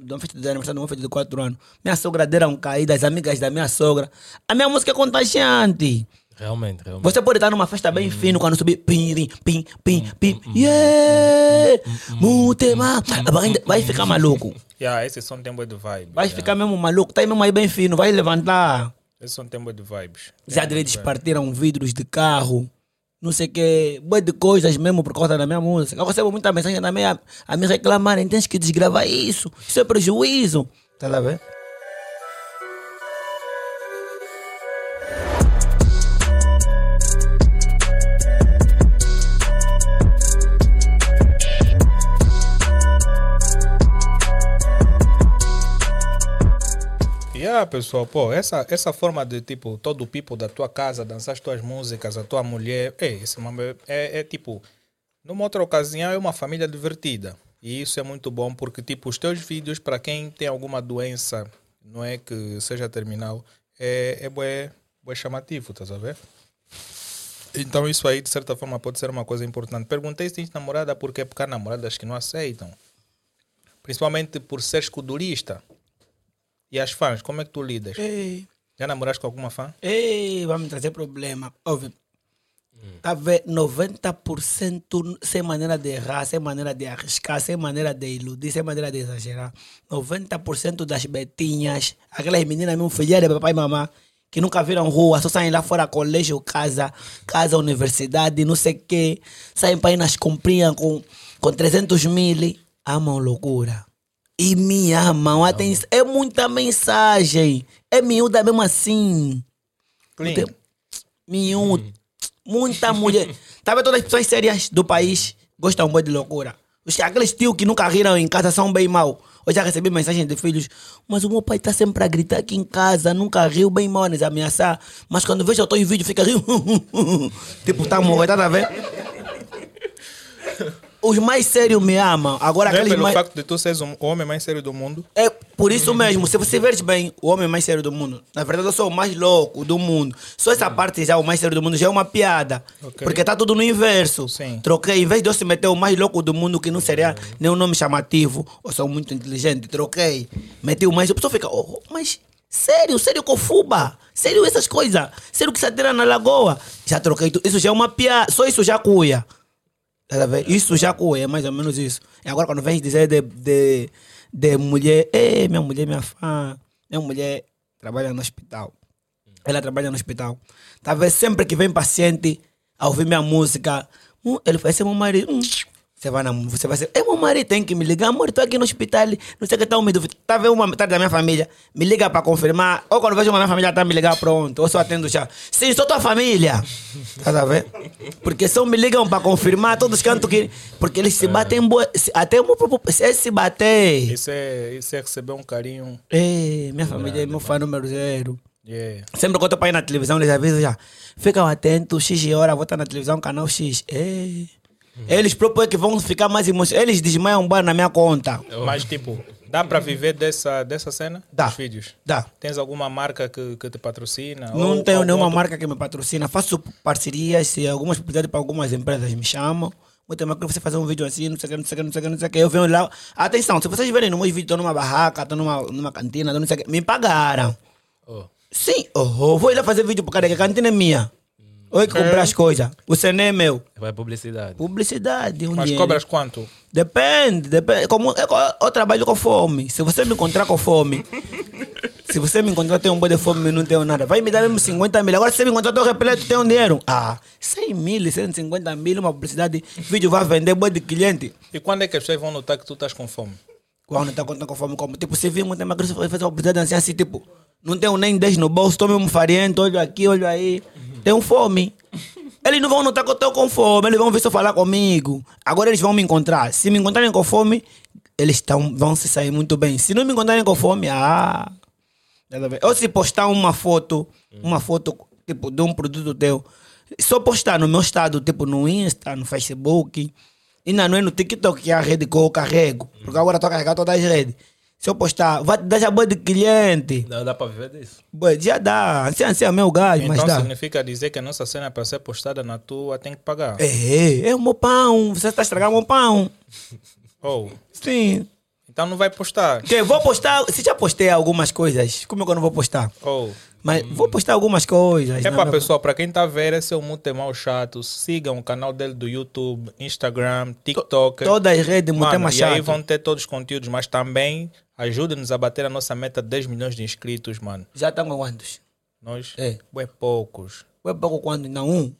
na festa de aniversário do meu filho de 4 anos, minha sogra deram caída, as amigas da minha sogra. A minha música é contagiante. Realmente, realmente. Você pode estar numa festa bem fino quando subir pim, pim, pim, pim, pim, yeah, mutema, vai- vai ficar maluco. (laughs) Yeah, esse som tem bué de vibe. Vai yeah. ficar mesmo maluco, tá aí mesmo aí bem fino, vai levantar. Esse som tem bué de vibes. Já direitos partiram vidros de carro, não sei o que, bué de coisas mesmo por causa da minha música. Eu recebo muita mensagem também a, a me reclamarem, tens que desgravar isso, isso é prejuízo. Tá lá vendo? Yeah, pessoal, pô, essa, essa forma de tipo, todo o people da tua casa, dançar as tuas músicas, a tua mulher, é, esse é, é, tipo, numa outra ocasião é uma família divertida. E isso é muito bom porque, tipo, os teus vídeos, para quem tem alguma doença, não é que seja terminal, é, é bué, bué chamativo, estás a ver? Então isso aí, de certa forma, pode ser uma coisa importante. Perguntei se tens namorada porque é porque há namoradas que não aceitam. Principalmente por ser escudurista. E as fãs, como é que tu lidas? Ei, Já namoraste com alguma fã? ei, vai me trazer problema. Óbvio. Tá vendo? 90% sem maneira de errar, sem maneira de arriscar, sem maneira de iludir, sem maneira de exagerar. 90% das betinhas, aquelas meninas mesmo filhas de papai e mamãe, que nunca viram rua, só saem lá fora colégio, casa, casa, universidade, não sei o quê. Saem para ir nas comprinhas com, com 300 mil. Amam loucura. E me amam. Atenção. É muita mensagem. É miúda mesmo assim. Clean. Tem- Miúdo. Muita mulher. (laughs) Tá vendo todas as pessoas sérias do país gostam muito de loucura. Os, aqueles tios que nunca riram em casa são bem mal. Eu já recebi mensagens de filhos, mas o meu pai tá sempre a gritar aqui em casa, nunca riu bem mal, a nos ameaçar. Mas quando vejo eu tô em vídeo, fica rindo. (laughs) tipo, tá morrendo, tá vendo? (laughs) Os mais sérios me amam. Agora Não é pelo mais. facto de tu seres um- o homem mais sério do mundo. É por isso mesmo, se você ver bem, o homem mais sério do mundo. Na verdade, eu sou o mais louco do mundo. Só essa parte já, o mais sério do mundo, já é uma piada. Ok. Porque tá tudo no inverso. Sim. Troquei, em vez de eu se meter o mais louco do mundo, que não seria nenhum nome chamativo, eu sou muito inteligente, troquei. Meti o mais. A pessoa fica, oh, mas sério, sério, Cofuba? Sério, essas coisas? Sério que se atira na lagoa? Já troquei tudo. Isso já é uma piada. Só isso já cuia. Tá? Isso já é mais ou menos isso. E agora quando vem dizer de, de, de mulher, ei, minha mulher é minha fã. Minha mulher trabalha no hospital. Ela trabalha no hospital. Talvez sempre que vem paciente a ouvir minha música, hum, ele vai ser meu marido. hum. Você vai, na, você vai ser, é meu marido, tem que me ligar, amor, estou aqui no hospital, não sei o que me duvidando. Tá vendo uma metade da minha família, me liga para confirmar, ou quando vejo uma minha família tá me ligar, pronto, ou só atendo já. Sim, sou tua família. (laughs) Tá a ver? Porque só me ligam para confirmar, todos cantam que. Porque eles se batem, boa- se- até o meu próprio. Se se bater. Isso é, isso é receber um carinho. Ei, minha família é meu fã número zero. Yeah. Sempre que eu tô para ir na televisão, eles avisam já. Ficam atentos, X hora, vou estar na televisão, canal X. Ei. Eles é que vão ficar mais emocionados. Eles desmaiam um bar na minha conta. Mas, tipo, dá para viver dessa, dessa cena? Dá. Dos vídeos? Dá. Tens alguma marca que, que te patrocina? Não Ou tenho nenhuma outro- marca que me patrocina. Faço parcerias, se algumas propriedades para algumas empresas me chamam. Muito que você fazer um vídeo assim, não sei o que, não sei o que, não sei o que, não sei o que. Eu venho lá. Atenção, se vocês verem no meu vídeo, estou numa barraca, estou numa, numa cantina, não sei o que. Me pagaram. Oh. Sim, oh, vou ir lá fazer vídeo por causa que a cantina é minha. Oi, que comprar as coisas. O CNE é meu. Vai publicidade. Publicidade, um Mas dinheiro. cobras quanto? Depende, depende. Como, eu, eu trabalho com fome. Se você me encontrar com fome, se você me encontrar tem um boi de fome e não tenho nada, vai me dar mesmo 50 mil. Agora se você me encontrar, eu repleto, tem um dinheiro. Ah, 100 mil, 150 mil, uma publicidade, vídeo vai vender boi de cliente. E quando é que as pessoas vão notar que tu estás com fome? Quando tá contando com fome, como? Tipo, se vir muito emagrecer, vai fazer uma publicidade assim, assim, tipo, não tenho nem 10 no bolso, tô mesmo farento, olho aqui, olho aí. Tenho fome. Eles não vão notar que eu tô com fome, eles vão ver se eu falar comigo. Agora eles vão me encontrar. Se me encontrarem com fome, eles tão, vão se sair muito bem. Se não me encontrarem com fome, ah. Ou se postar uma foto, uma foto, tipo, de um produto teu, só postar no meu estado, tipo, no Insta, no Facebook, e não é no TikTok que é a rede que eu carrego, porque agora estou a carregar todas as redes. Se eu postar, vai dar já boa de cliente. Não dá para viver disso. Boa, já dá. Assim, assim é meu mas Então dá. significa dizer que a nossa cena para ser postada na tua tem que pagar. É, é o meu pão. Você está estragando o meu pão. Oh, Sim. então não vai postar. Que vou postar. Se já postei algumas coisas, como é que eu não vou postar? Oh. Mas vou postar algumas coisas. É né, para meu- pessoal, para quem a ver, esse é o Muito Mal Chato. Sigam o canal dele do YouTube, Instagram, TikTok. Todas as redes, Mano, mais e aí chato. vão ter todos os conteúdos, mas também ajude-nos a bater a nossa meta de 10 milhões de inscritos, mano. Já estão com quantos? Nós, É. é poucos. Foi pouco quando? Não, um.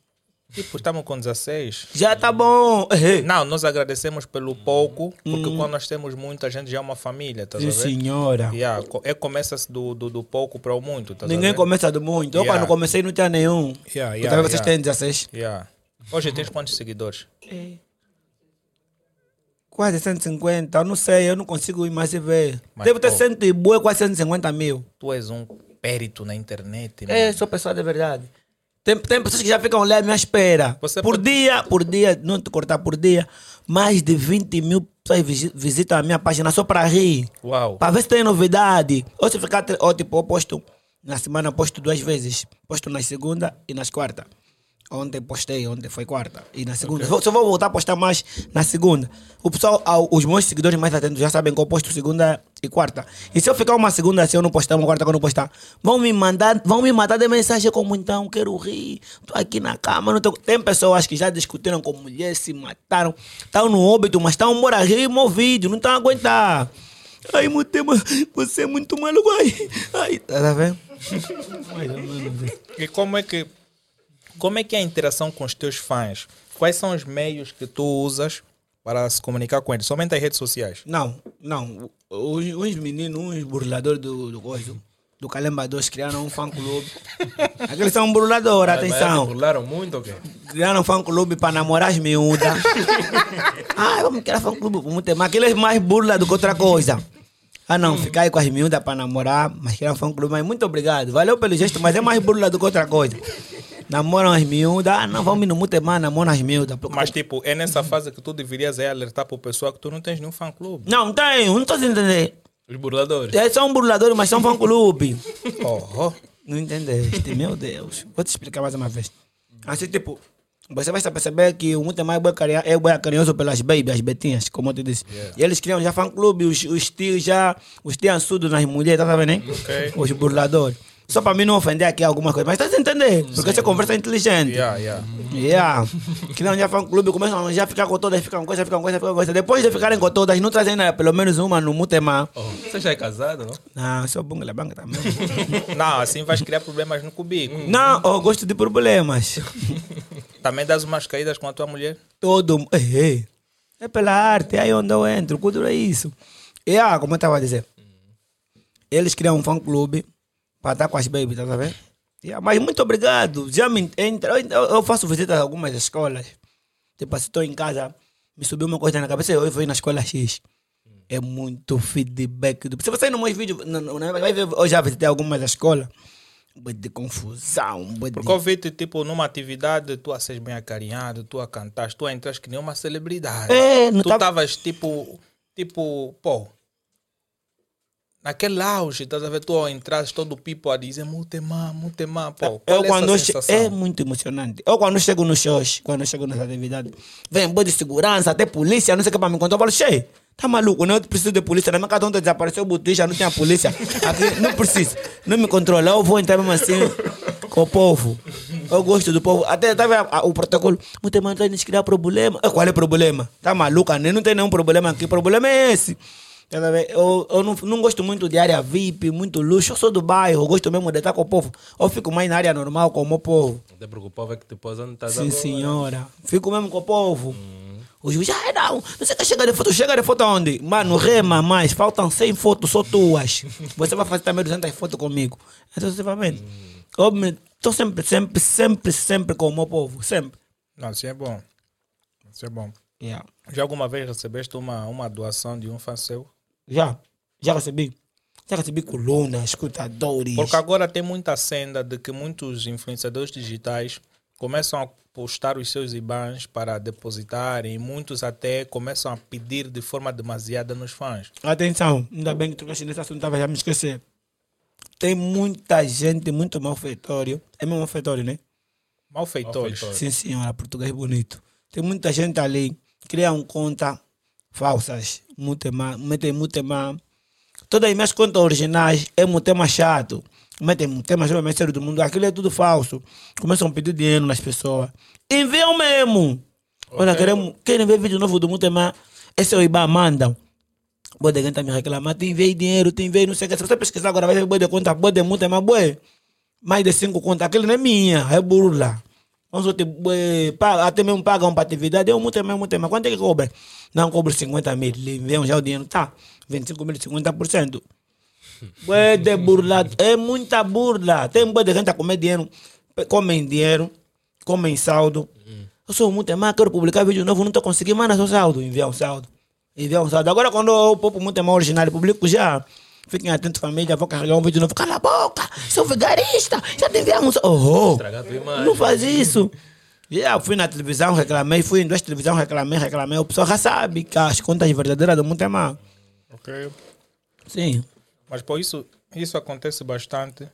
Tipo, estamos com 16. Já tá bom. É. (laughs) Não, nós agradecemos pelo pouco, porque quando nós temos muito, a gente já é uma família, tá Sim, senhora. Yeah, é começa-se do, do, do pouco para o muito, tá Ninguém começa do muito. Eu Yeah. quando comecei não tinha nenhum. Yeah, Eu yeah, também vocês yeah. têm 16. Yeah. Hoje tens quantos seguidores? Quase 150. Eu não sei, eu não consigo ir mais ver. Mas, Deve ter cento e boa, quase 150 mil. Tu és um périto na internet, É, mano. sou pessoa de verdade. Tem, tem pessoas que já ficam lá à minha espera. Você por pode- dia, por dia, não te cortar por dia, mais de 20 mil pessoas visi- visitam a minha página só para rir. Uau. Para ver se tem novidade. Ou se ficar, ou tipo, eu posto, na semana eu posto duas vezes. Posto nas segunda e nas quarta. Ontem postei, ontem foi quarta. E na segunda. Vou- Só vou voltar a postar mais na segunda. O pessoal, os meus seguidores mais atentos já sabem que eu posto segunda e quarta. E se eu ficar uma segunda, se eu não postar uma quarta, quando eu postar, vão me mandar, vão me matar de mensagem como então, quero rir, tô aqui na cama, não tô... Tem pessoas que já discutiram com mulheres, se mataram, estão no óbito, mas estão embora rir no vídeo, não estão a aguentar. Ai, Mutema, você é muito maluco. Ai, ai, tá vendo? (laughs) E como é que como é que é a interação com os teus fãs? Quais são os meios que tu usas para se comunicar com eles? Somente as redes sociais. Não, não. Os, uns meninos, uns burladores do, do coisa, do Calemba 2, criaram um fã-clube. (laughs) Aqueles são burladores, atenção. burlaram muito ou quê? Criaram um fã-clube para namorar as miúdas. (laughs) ah, vamos criar fã-clube para muito mas aqueles mais burla do que outra coisa. Ah não, ficar aí com as miúdas para namorar, mas criar um fã-clube, mas muito obrigado. Valeu pelo gesto, mas é mais burla do que outra coisa. Namoram as miúdas, ah não, vamos no Mutemar, namoram as miúdas. Mas tipo, é nessa fase que tu deverias é alertar para o pessoal que tu não tens nenhum fã clube. Não, não tenho, não estou entendendo. Os burladores. Eles são burladores, mas são fã-clube. Oh, (laughs) Não entendeste? Meu Deus. Vou te explicar mais uma vez. Assim, tipo, você vai perceber que o muito mais é bem carinhoso pelas baby, as betinhas, como eu te disse. E eles criam já fã-clube, os, os tios já, os tiançudos nas mulheres, tá sabendo, né? Ok. Os burladores. Só para mim não ofender aqui alguma coisa, mas tá entendendo? Porque você conversa inteligente. yeah, yeah. Yeah. Criam já fã-clube, começam a já ficar com todas, ficam coisa, ficam com coisa, ficam com coisa. Depois de ficarem com todas, não trazem nada, pelo menos uma no Mutema. Oh, você já é casado, não? Não, sou bunga, banca também. (laughs) Não, assim vais criar problemas no cubico. Não, eu gosto de problemas. (laughs) Também das umas caídas com a tua mulher. Todo. É, é pela arte, é aí onde eu entro. Cultura é isso. E ah, como eu estava a dizer, eles criam um fã-clube para estar com as babies, tá vendo? Yeah, mas muito obrigado. Já me entra, eu, faço visitas a algumas escolas. Tipo, se estou em casa, me subiu uma coisa na cabeça, eu fui na escola X. É muito feedback. Do... Se você ir no meu vídeo, não, não, não, vai ver, eu já visitei algumas escolas. Bué de confusão, de... Porque eu tipo, numa atividade, tu a seres bem acarinhado, tu a cantares, tu a entras que nem uma celebridade. É, não tu tava- estavas, tipo, tipo, pô, naquele auge, estás a ver, tu entras todo pipo a dizer, mutemá, mutemá, pô. Eu é quando che- é muito emocionante. Eu quando chego nos shows, quando chego nessa atividade, vem boa de segurança, até polícia, não sei o que para me encontrar. Eu falo, cheio, tá maluco? Não eu preciso de polícia. Na minha casa ontem desapareceu o botija, não tinha polícia. Aqui não preciso. Não me controla. Eu vou entrar mesmo assim com o povo. Eu gosto do povo. Até tá vendo a- o protocolo. Muito mais nos criar problema. Qual é o problema? Tá maluca? Nem não tem nenhum problema aqui. O problema é esse. Tá vendo? Eu, eu não, não gosto muito de área VIP, muito luxo. Eu sou do bairro, eu gosto mesmo de estar com o povo. Eu fico mais na área normal com o meu povo. Até porque o povo é que te pôs onde estás Sim, agora. senhora. Fico mesmo com o povo. O juiz, ah, não, não sei o que chega de foto. Chega de foto aonde? Mano, rema mais. Faltam 100 fotos, só tuas. (laughs) Você vai fazer também 200 fotos comigo. Então, sucessivamente. Eu me- Estou sempre, sempre, sempre, sempre com o meu povo. Sempre. Não, assim é bom. Isso é bom. Yeah. Já alguma vez recebeste uma, uma doação de um fã seu? Já. Já recebi. Já recebi colunas, escutadores. Porque agora tem muita senda de que muitos influenciadores digitais começam a postar os seus IBANs para depositarem e muitos até começam a pedir de forma demasiada nos fãs. Atenção, ainda bem que trocaste nesse assunto, estava já me esquecer. Tem muita gente, muito malfeitório. É meu malfeitório, né? Malfeitores. Sim, senhora, português bonito. Tem muita gente ali, criam conta falsas, mutema, metem mutema. Todas as minhas contas originais é mutema chato. Metem mutema mais sério do mundo. Aquilo é tudo falso. Começam a pedir dinheiro nas pessoas. Enviam mesmo. Olha, queremos, querem ver vídeo novo do mutema? Esse é o IBA, mandam. Boa de gente me reclamar, te enviei dinheiro, te enviei não sei o que. Se você pesquisar agora, vai ver boa de conta, boa de mutema, boa mais de cinco contas, aquele não é minha, é burla. Só te, eh, paga, até mesmo pagam para atividade, eu muito mesmo, muito mesmo. Quanto é que cobra? Não cobro 50 mil, enviam já o dinheiro, tá? 25 mil, 50%. Bué de burla, é muita burla. Tem boa de gente a comer dinheiro, comem dinheiro, comem saldo. Eu sou muito mais, quero publicar vídeo novo, não estou conseguindo, manda só saldo, enviar um saldo. Enviar um saldo. Agora quando eu posto muito mais original publico já, fiquem atentos família, vou carregar um vídeo novo, cala a boca, sou vigarista, já te enviamos. Oh, imagem. não faz isso. Yeah, fui na televisão, reclamei, fui em duas televisões, reclamei, reclamei. O pessoal já sabe que as contas verdadeiras do mundo é má. Ok. Sim. Mas por isso, isso acontece bastante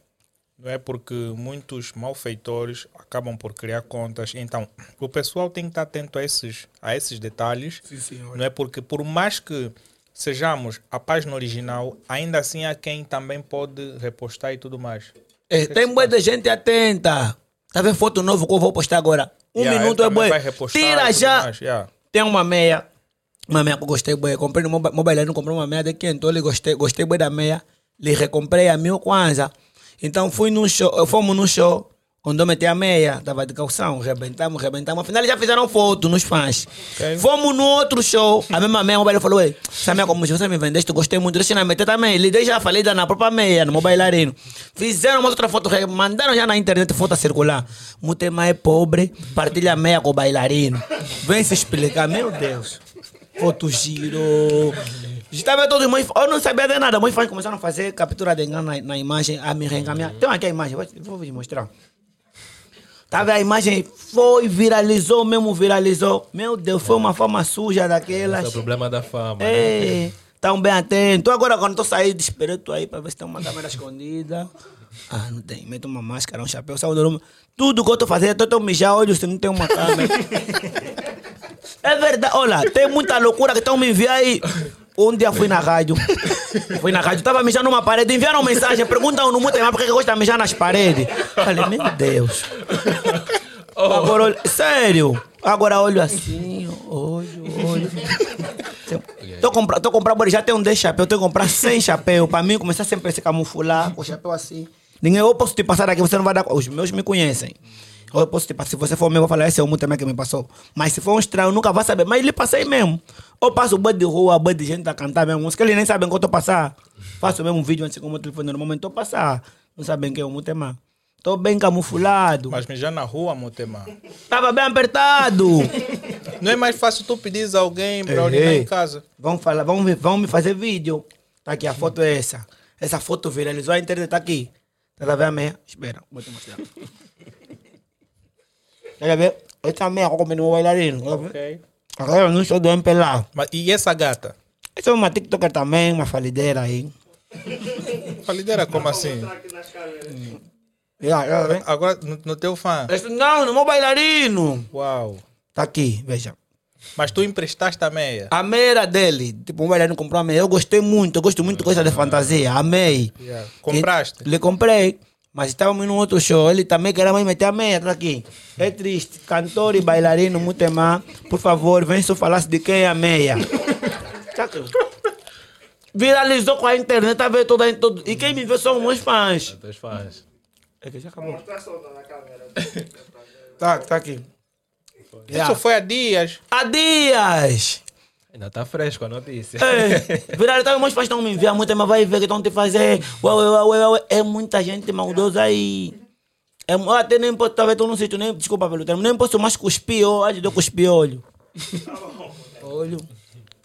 Não é porque muitos malfeitores acabam por criar contas. Então, o pessoal tem que estar atento a esses, a esses detalhes. Sim, senhor. Não é porque, por mais que sejamos a página original, ainda assim há quem também pode repostar e tudo mais. É, tem muita gente atenta. Tá vendo foto novo que eu vou postar agora? Um Yeah, minuto é e Tira já. yeah. Tem uma meia. Uma meia que eu gostei bué. Comprei no Mobi- mobile, não comprei uma meia de 500. Eu gostei, gostei bué da meia. Lhe recomprei a mil kwanza. Então fui num show, fomos num show. Quando eu meti a meia, tava de calção, rebentamos, rebentamos. Afinal, eles já fizeram foto nos fãs. Ok. Fomos no outro show, a mesma meia, o mobile falou: Ei, essa meia como você me vendeste, gostei muito, deixa eu meter também. Ele já falei da na própria meia, no bailarino. Fizeram uma outra foto, mandaram já na internet foto a circular. Mutema é pobre, partilha a meia com o bailarino. Vem se explicar, meu Deus. Foto giro. Estava todos meus Eu não sabia de nada. Fãs começaram a fazer captura de engano na, na imagem, a me reencaminhar. Tem aqui a imagem, vou, vou te mostrar. Tava a imagem, foi, viralizou mesmo, viralizou. Meu Deus, foi uma forma suja Esse é daquelas. o problema da fama. né? É, tão bem atento. Agora, quando eu saí, esperei tu aí pra ver se tem uma câmera escondida. Ah, não tem. Meto uma máscara, um chapéu, saio do. Tudo que eu tô fazendo, eu tô mijar olho se não tem uma câmera. (laughs) é verdade. Olha, tem muita loucura que estão me enviando aí. Um dia fui na rádio. (laughs) Fui na rádio, tava mijando numa parede, enviaram mensagem, perguntam no Mutemar por que gosta de mijar nas paredes. Falei, meu Deus. (laughs) Agora, olho, sério. Agora olho assim, olho, olho. Tô comprando, tô comprando, já tenho 10 chapéus, tenho que comprar 100 chapéus. Pra mim, começar sempre a se camuflar com o chapéu assim. Ninguém, eu posso te passar aqui, você não vai dar. Os meus me conhecem. Ou eu posso te passar, se você for meu, eu vou falar, esse é o muito que me passou. Mas se for um estranho, nunca vai saber. Mas ele passei mesmo. Ou passo boi de rua, boi de gente a cantar mesmo música, eles nem sabem que eu passar. Faço mesmo um vídeo antes com o meu telefone, normalmente tô passar. Não sabem quem é o Mutema. Tô bem camuflado. Mas mijar na rua, Mutema. Tava bem apertado. (laughs) Não é mais fácil tu pedires a alguém para urinar em casa? Vamos falar, vamos, me- vamos me fazer vídeo. Tá aqui, a foto é essa. Essa foto viralizou, a internet tá aqui. Tá ver a meia? Espera, vou te mostrar. Tá a ver? Essa meia que eu comi no bailarino. Tá vendo? Ok. Agora eu não sou do MPLA. Mas, e essa gata? Essa é uma TikToker também, uma falideira aí. Falideira como assim? Já, já, vem. Agora, no, no teu fã. Esse- Não, no meu bailarino. Uau. Tá aqui, veja. Mas tu emprestaste a meia. A meia era dele. Tipo, um bailarino comprou a meia. Eu gostei muito, eu gosto muito de coisa de fantasia. Amei. Yeah. Compraste? Lhe comprei. Mas estávamos num outro show. Ele também queria mais meter a meia. Tá aqui. É triste. Cantor e bailarino, muito má. Por favor, vem só falar de quem é a meia. Viralizou com a internet, tá vendo toda, todo. E quem me vê são meus fãs. Teus fãs. É que já acabou. Tá, tá aqui. Isso foi há dias. Há dias! Ainda tá fresco a notícia. É, (laughs) viralizou, meus fãs estão me enviando muito, mas vai ver o que estão te fazer. Ué, ué, ué, ué, ué. É muita gente maldosa aí. É, até nem posso, talvez estou num sítio, nem, desculpa pelo termo, nem posso mais cuspir olho, eu cuspir olho. olho.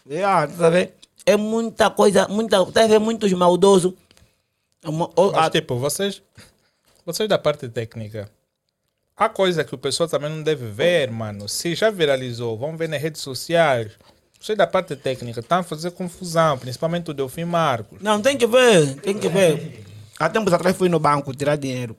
Yeah, tá vendo? É muita coisa, muita, tá vendo? Muitos maldosos. É Mas a- tipo, vocês, vocês da parte técnica, há coisa que o pessoal também não deve ver, mano. Se já viralizou, vão ver nas redes sociais. Vocês da parte técnica estão a fazer confusão, principalmente o Delfim Marcos. Não, tem que ver, tem que ver. Há tempos atrás fui no banco tirar dinheiro.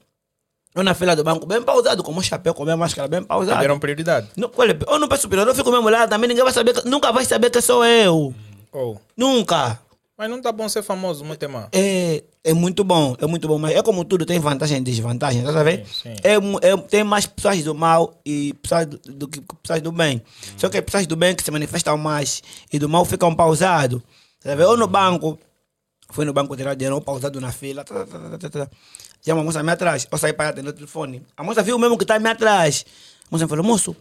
Eu na fila do banco, bem pausado, com o meu chapéu, com a minha máscara, bem pausado. Deram prioridade. Não, olha, eu não peço perdão, eu fico mesmo lá, também ninguém vai saber, nunca vai saber que sou eu. Oh. Nunca. Mas não tá bom ser famoso, muito mal. É, é muito bom, é muito bom, mas é como tudo, tem vantagem e desvantagem, tá sim. É, é, tem mais pessoas do mal e pessoas do, do que pessoas do bem. Só que pessoas do bem que se manifestam mais e do mal ficam pausados. Tá sabendo? Ou no banco, fui no banco tirar dinheiro, ou pausado na fila, tá, tá, tá, tá, tá. tinha uma moça me atrás, eu saí para atender o telefone. A moça viu mesmo que tá me atrás. A moça me falou, moço,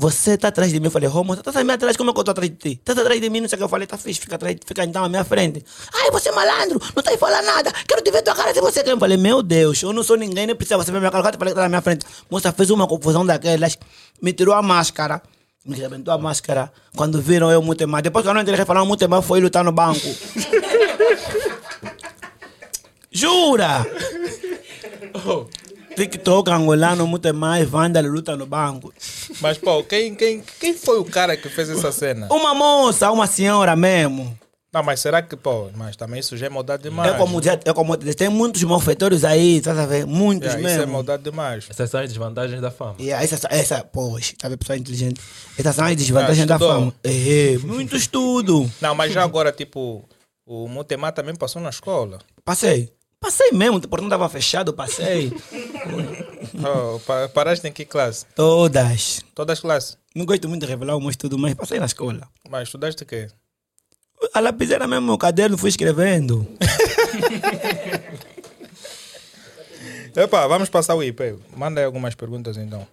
você está atrás de mim? Eu falei, oh, moça, tá me atrás, como é que eu tô atrás de ti? Tá atrás de mim, não sei o que. Eu falei, tá fixe, fica, atrás, fica então à minha frente. Ai, você é malandro, não tá aí falando nada, quero te ver tua cara se você quer. Eu falei, meu Deus, eu não sou ninguém, nem precisa você ver minha cara, eu falei que tá na minha frente. Moça fez uma confusão daquelas, me tirou a máscara, me arrebentou a máscara. Quando viram eu muito mais, depois que eu não entrei, falaram muito mais, foi lutar no banco. (laughs) Jura? TikTok angolano, muito mais, vândalo, luta no banco. Mas, pô, quem, quem, quem foi o cara que fez essa cena? Uma moça, uma senhora mesmo. Não, mas será que, pô, mas também isso já é maldade demais. É como, dizer- é como tem muitos malfeitores aí, tá a ver? Muitos Yeah, isso é mesmo. maldade demais. Essas são as desvantagens da fama. E essa, essa, pois, sabe, pessoa inteligente. Essas são as desvantagens Ah, da fama. É, muito estudo. Não, mas já agora, tipo, o Mutemá também passou na escola. Passei. Passei mesmo, o portão estava fechado, passei. (laughs) Oh, pa- paraste em que classe? Todas. Todas as classes? Não gosto muito de revelar o meu estudo, mas passei na escola. Mas estudaste o quê? A lapiseira mesmo, o caderno, fui escrevendo. (laughs) Epa, vamos passar o IP. Manda aí algumas perguntas então.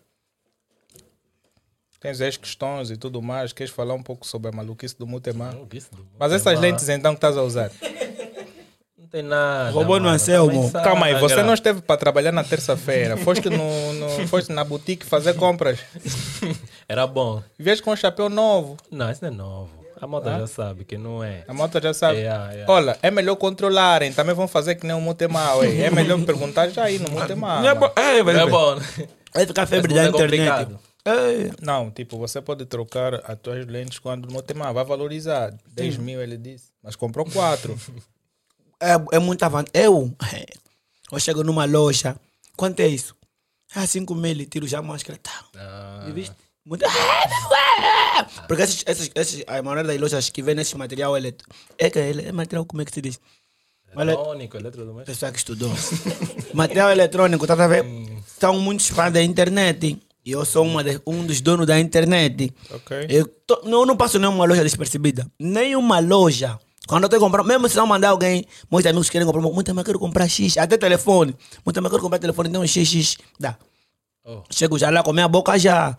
Tens as questões e tudo mais. Queres falar um pouco sobre a maluquice do do Mas essas lentes então que estás a usar? (laughs) Não tem nada. Roubou no mano. Anselmo. Calma aí, você gra- não esteve para trabalhar na terça-feira. Foste, no, no- (laughs) foste na boutique fazer compras. (laughs) Era bom. Vieste com um chapéu novo. Não, isso não é novo. A moda já sabe que não é. A moto já sabe. Yeah, yeah. Olha, é melhor controlarem. Também vão fazer que nem o Mutemá. ué. É melhor perguntar já aí no (laughs) Mutemá. Não é bom. É, Não é bom. Vai ficar febre da não é internet. É. Não, tipo, você pode trocar as tuas lentes quando o Mutemá vai valorizar. 10 mil, ele disse. Mas comprou 4. É, é muita vantagem. Eu, eu chego numa loja, quanto é isso? Ah, 5 mil, tiro já a máscara. Tá. Ah, E viste? Muito... Porque esses, esses, esses, a maioria das lojas que vende esse material eletro... É que é material, como é que se diz? Ele- eletrônico, eletrodoméstico. Pessoa que estudou. (laughs) material eletrônico, tá a ver? São muitos fãs da internet. E eu sou uma de- um dos donos da internet. ok? Eu, tô- não, eu não passo nenhuma loja despercebida. Nenhuma loja. Quando eu estou comprando, mesmo se não mandar alguém, muitos amigos querem comprar, muito mais quero comprar X, até telefone. Muito mais quero comprar telefone, então XX, dá. Oh. Chego já lá com a minha boca já.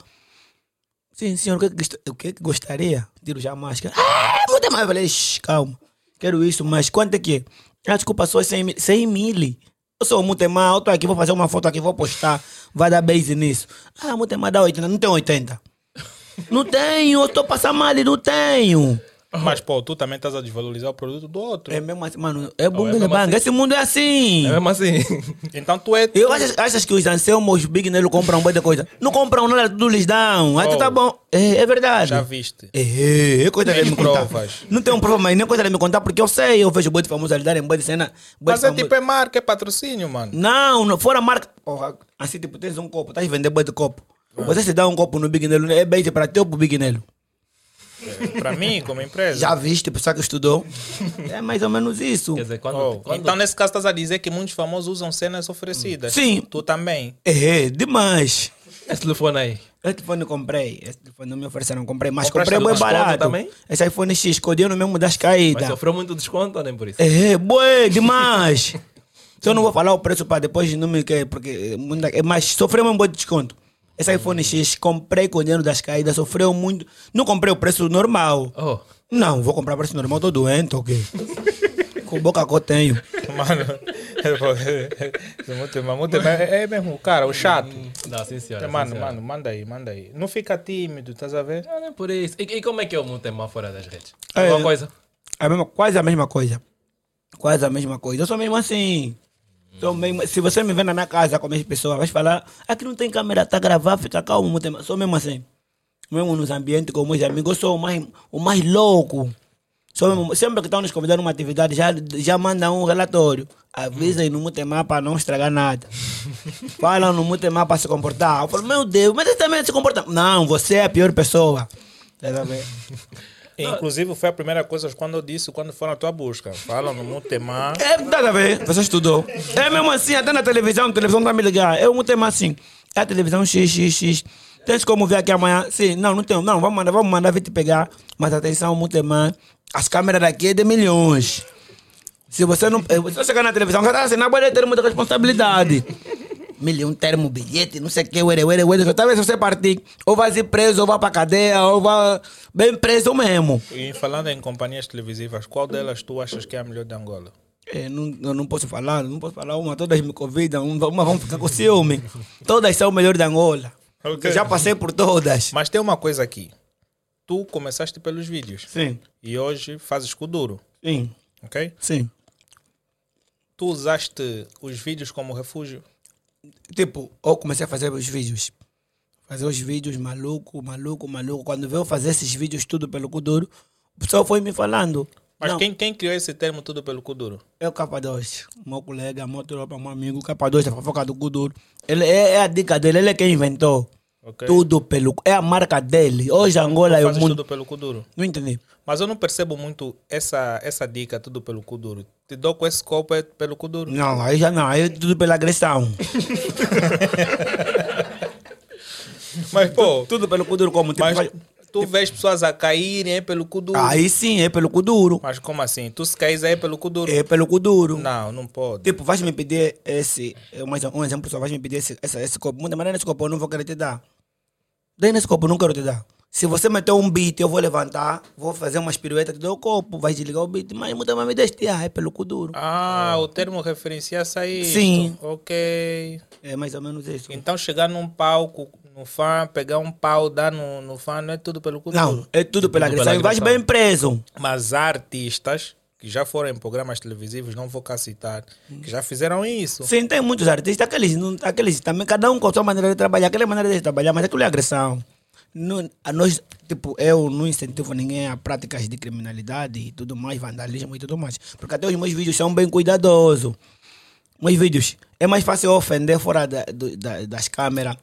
Sim, senhor, o que, que o que, que gostaria? Tiro já a máscara. Ah, muito mais. Eu falei, "Shh, calma. Quero isso, mas quanto é que é? Ah, desculpa, só 100 mil. 100 mil. Eu sou muito mal, eu tô aqui, vou fazer uma foto aqui, vou postar. Vai dar base nisso. Ah, muito mal dá 80. Não tem 80. Não tenho, eu estou passando mal e não tenho. Mas, pô, tu também estás a desvalorizar o produto do outro. É mesmo assim, mano, é bom é que mesmo bang. assim. Esse mundo é assim. É mesmo assim. (laughs) Então tu é. Eu achas, achas que os Anselmos, os Big Nelo compram um monte de coisa? Não compram nada, tudo lhes dão. Aí tu Oh. tá bom. É, é verdade. Já viste. É, é coisa de Tem me contar. provas. Não tenho prova, mas nem coisa de me contar, porque eu sei, eu vejo boi de famoso ali darem boi de cena. boi Mas de é famoso. tipo, é marca, é patrocínio, mano. Não, não, fora marca. Porra, assim, tipo, tens um copo, estás a vender boi de copo. Você se dá um copo no Big Nelo, é bait para teu pro Big Nelo. Para mim, como empresa. Já viste, pessoa que estudou? (laughs) É mais ou menos isso. Quer dizer, quando, Oh, quando Então, nesse caso, estás a dizer que muitos famosos usam cenas oferecidas. Sim. Tu também. É, demais. esse telefone aí, Esse telefone eu comprei. Esse telefone não me ofereceram, comprei. Mas Compraste comprei no desconto barato. também? Esse iPhone X, codinho mesmo das mas caídas. sofreu muito desconto ou nem por isso? É, boi, demais. (laughs) então eu não vou falar o preço para depois não me quer, porque é é, mas sofreu um bom desconto. Esse iPhone X, comprei com o dinheiro das caídas, sofreu muito. Não comprei o preço normal. Oh, Não, vou comprar o preço normal, tô doente, ok? (laughs) com boca que eu tenho. Mano, é muito, muito, é, é mesmo, cara, o chato. não, sim senhora. Mano, sim, senhora. mano, manda aí, manda aí. Não fica tímido, estás a ver? Não, nem por isso. E, e como é que é o tema fora das redes? É. Alguma coisa? A mesma, quase a mesma coisa. Quase a mesma coisa. Eu sou mesmo assim. Sou mesmo, se você me vê na minha casa com as pessoas, vai falar, aqui não tem câmera, tá gravado, fica calmo. muito tempo." Sou mesmo assim. Mesmo nos ambientes com meus amigos, eu sou o mais, o mais louco. Sou mesmo, sempre que estão nos convidando numa atividade, já, já mandam um relatório. Avisem no Mutemar para não estragar nada. (laughs) Falam no Mutemar para se comportar. Eu falo, meu Deus, mas ele também se comporta. Não, você é a pior pessoa. Tá (laughs) Inclusive, foi a primeira coisa quando eu disse quando foram à tua busca. Falam no Mutemá. (laughs) É, dá a ver? Você estudou. É mesmo assim, até na televisão, a televisão tá me ligar. É um tema assim. É a televisão XXX. Tens como ver aqui amanhã? Sim, não, não tenho. Não, vamos mandar, vamos mandar vir te pegar. Mas atenção, muito tema. As câmeras daqui é de milhões. Se você não. eh, Se você chegar na televisão, você tá assinando, pode ter muita responsabilidade. Milhão, termo, bilhete, não sei o que, uere, uere, uere. Talvez se você partir, ou vai ser preso, ou vai pra cadeia, ou vai. Bem preso mesmo. E falando em companhias televisivas, qual delas tu achas que é a melhor de Angola? É, não, eu não posso falar, não posso falar uma, todas me convidam, uma, vão ficar com ciúme. Todas são o melhor de Angola. Ok. Eu já passei por todas. Mas tem uma coisa aqui. Tu começaste pelos vídeos Sim, e hoje fazes com o duro, sim, ok? sim. Tu usaste os vídeos como refúgio? Tipo, eu comecei a fazer os vídeos. Fazer os vídeos maluco, maluco, maluco. Quando veio fazer esses vídeos tudo pelo Kuduro, o pessoal foi me falando. Mas Não. quem, quem criou esse termo tudo pelo cu duro? É o K2, meu colega, meu tropa, meu amigo, K2 da fofoca do Kuduro. Ele é, é a dica dele, ele é quem inventou. Ok? Tudo pelo. É a marca dele. Hoje Angola é o mundo. tudo pelo cu duro. Não entendi. Mas eu não percebo muito essa, essa dica, tudo pelo cu duro. Te dou com esse copo é pelo cu duro. Não, aí já não, aí é tudo pela agressão. (laughs) Mas, pô, tudo pelo Kuduro como tipo, mas faz- tu vês pessoas a caírem é pelo cu duro. Aí sim, é pelo Kuduro. Mas como assim? Tu se caís aí é pelo cu duro? É pelo Kuduro. Não, não pode. Tipo, vais me pedir esse. um exemplo só, vais me pedir esse, esse, esse copo. Muita maneira nesse copo eu não vou querer te dar. Daí nesse copo não quero te dar. Se você meter um beat, eu vou levantar, vou fazer umas piruetas, te dou o copo, vai desligar o beat, mas muita mais me deste, ah, é pelo Kuduro. Ah, o termo referencia-se a isso. Sim. Ok. É mais ou menos isso. Então chegar num palco, no fã, pegar um pau, dar no, no fã, não é tudo pelo cu Não, duro. é tudo pela Tudo agressão. pela E vais agressão. bem preso. Mas artistas que já foram em programas televisivos, não vou cá citar, que já fizeram isso. Sim, tem muitos artistas, aqueles, aqueles também, cada um com a sua maneira de trabalhar, aquela maneira de trabalhar, mas aquilo é agressão. Não, a nós, tipo, eu não incentivo ninguém a práticas de criminalidade e tudo mais, vandalismo e tudo mais. Porque até os meus vídeos são bem cuidadosos. Meus vídeos, é mais fácil ofender fora da, do- da- das câmeras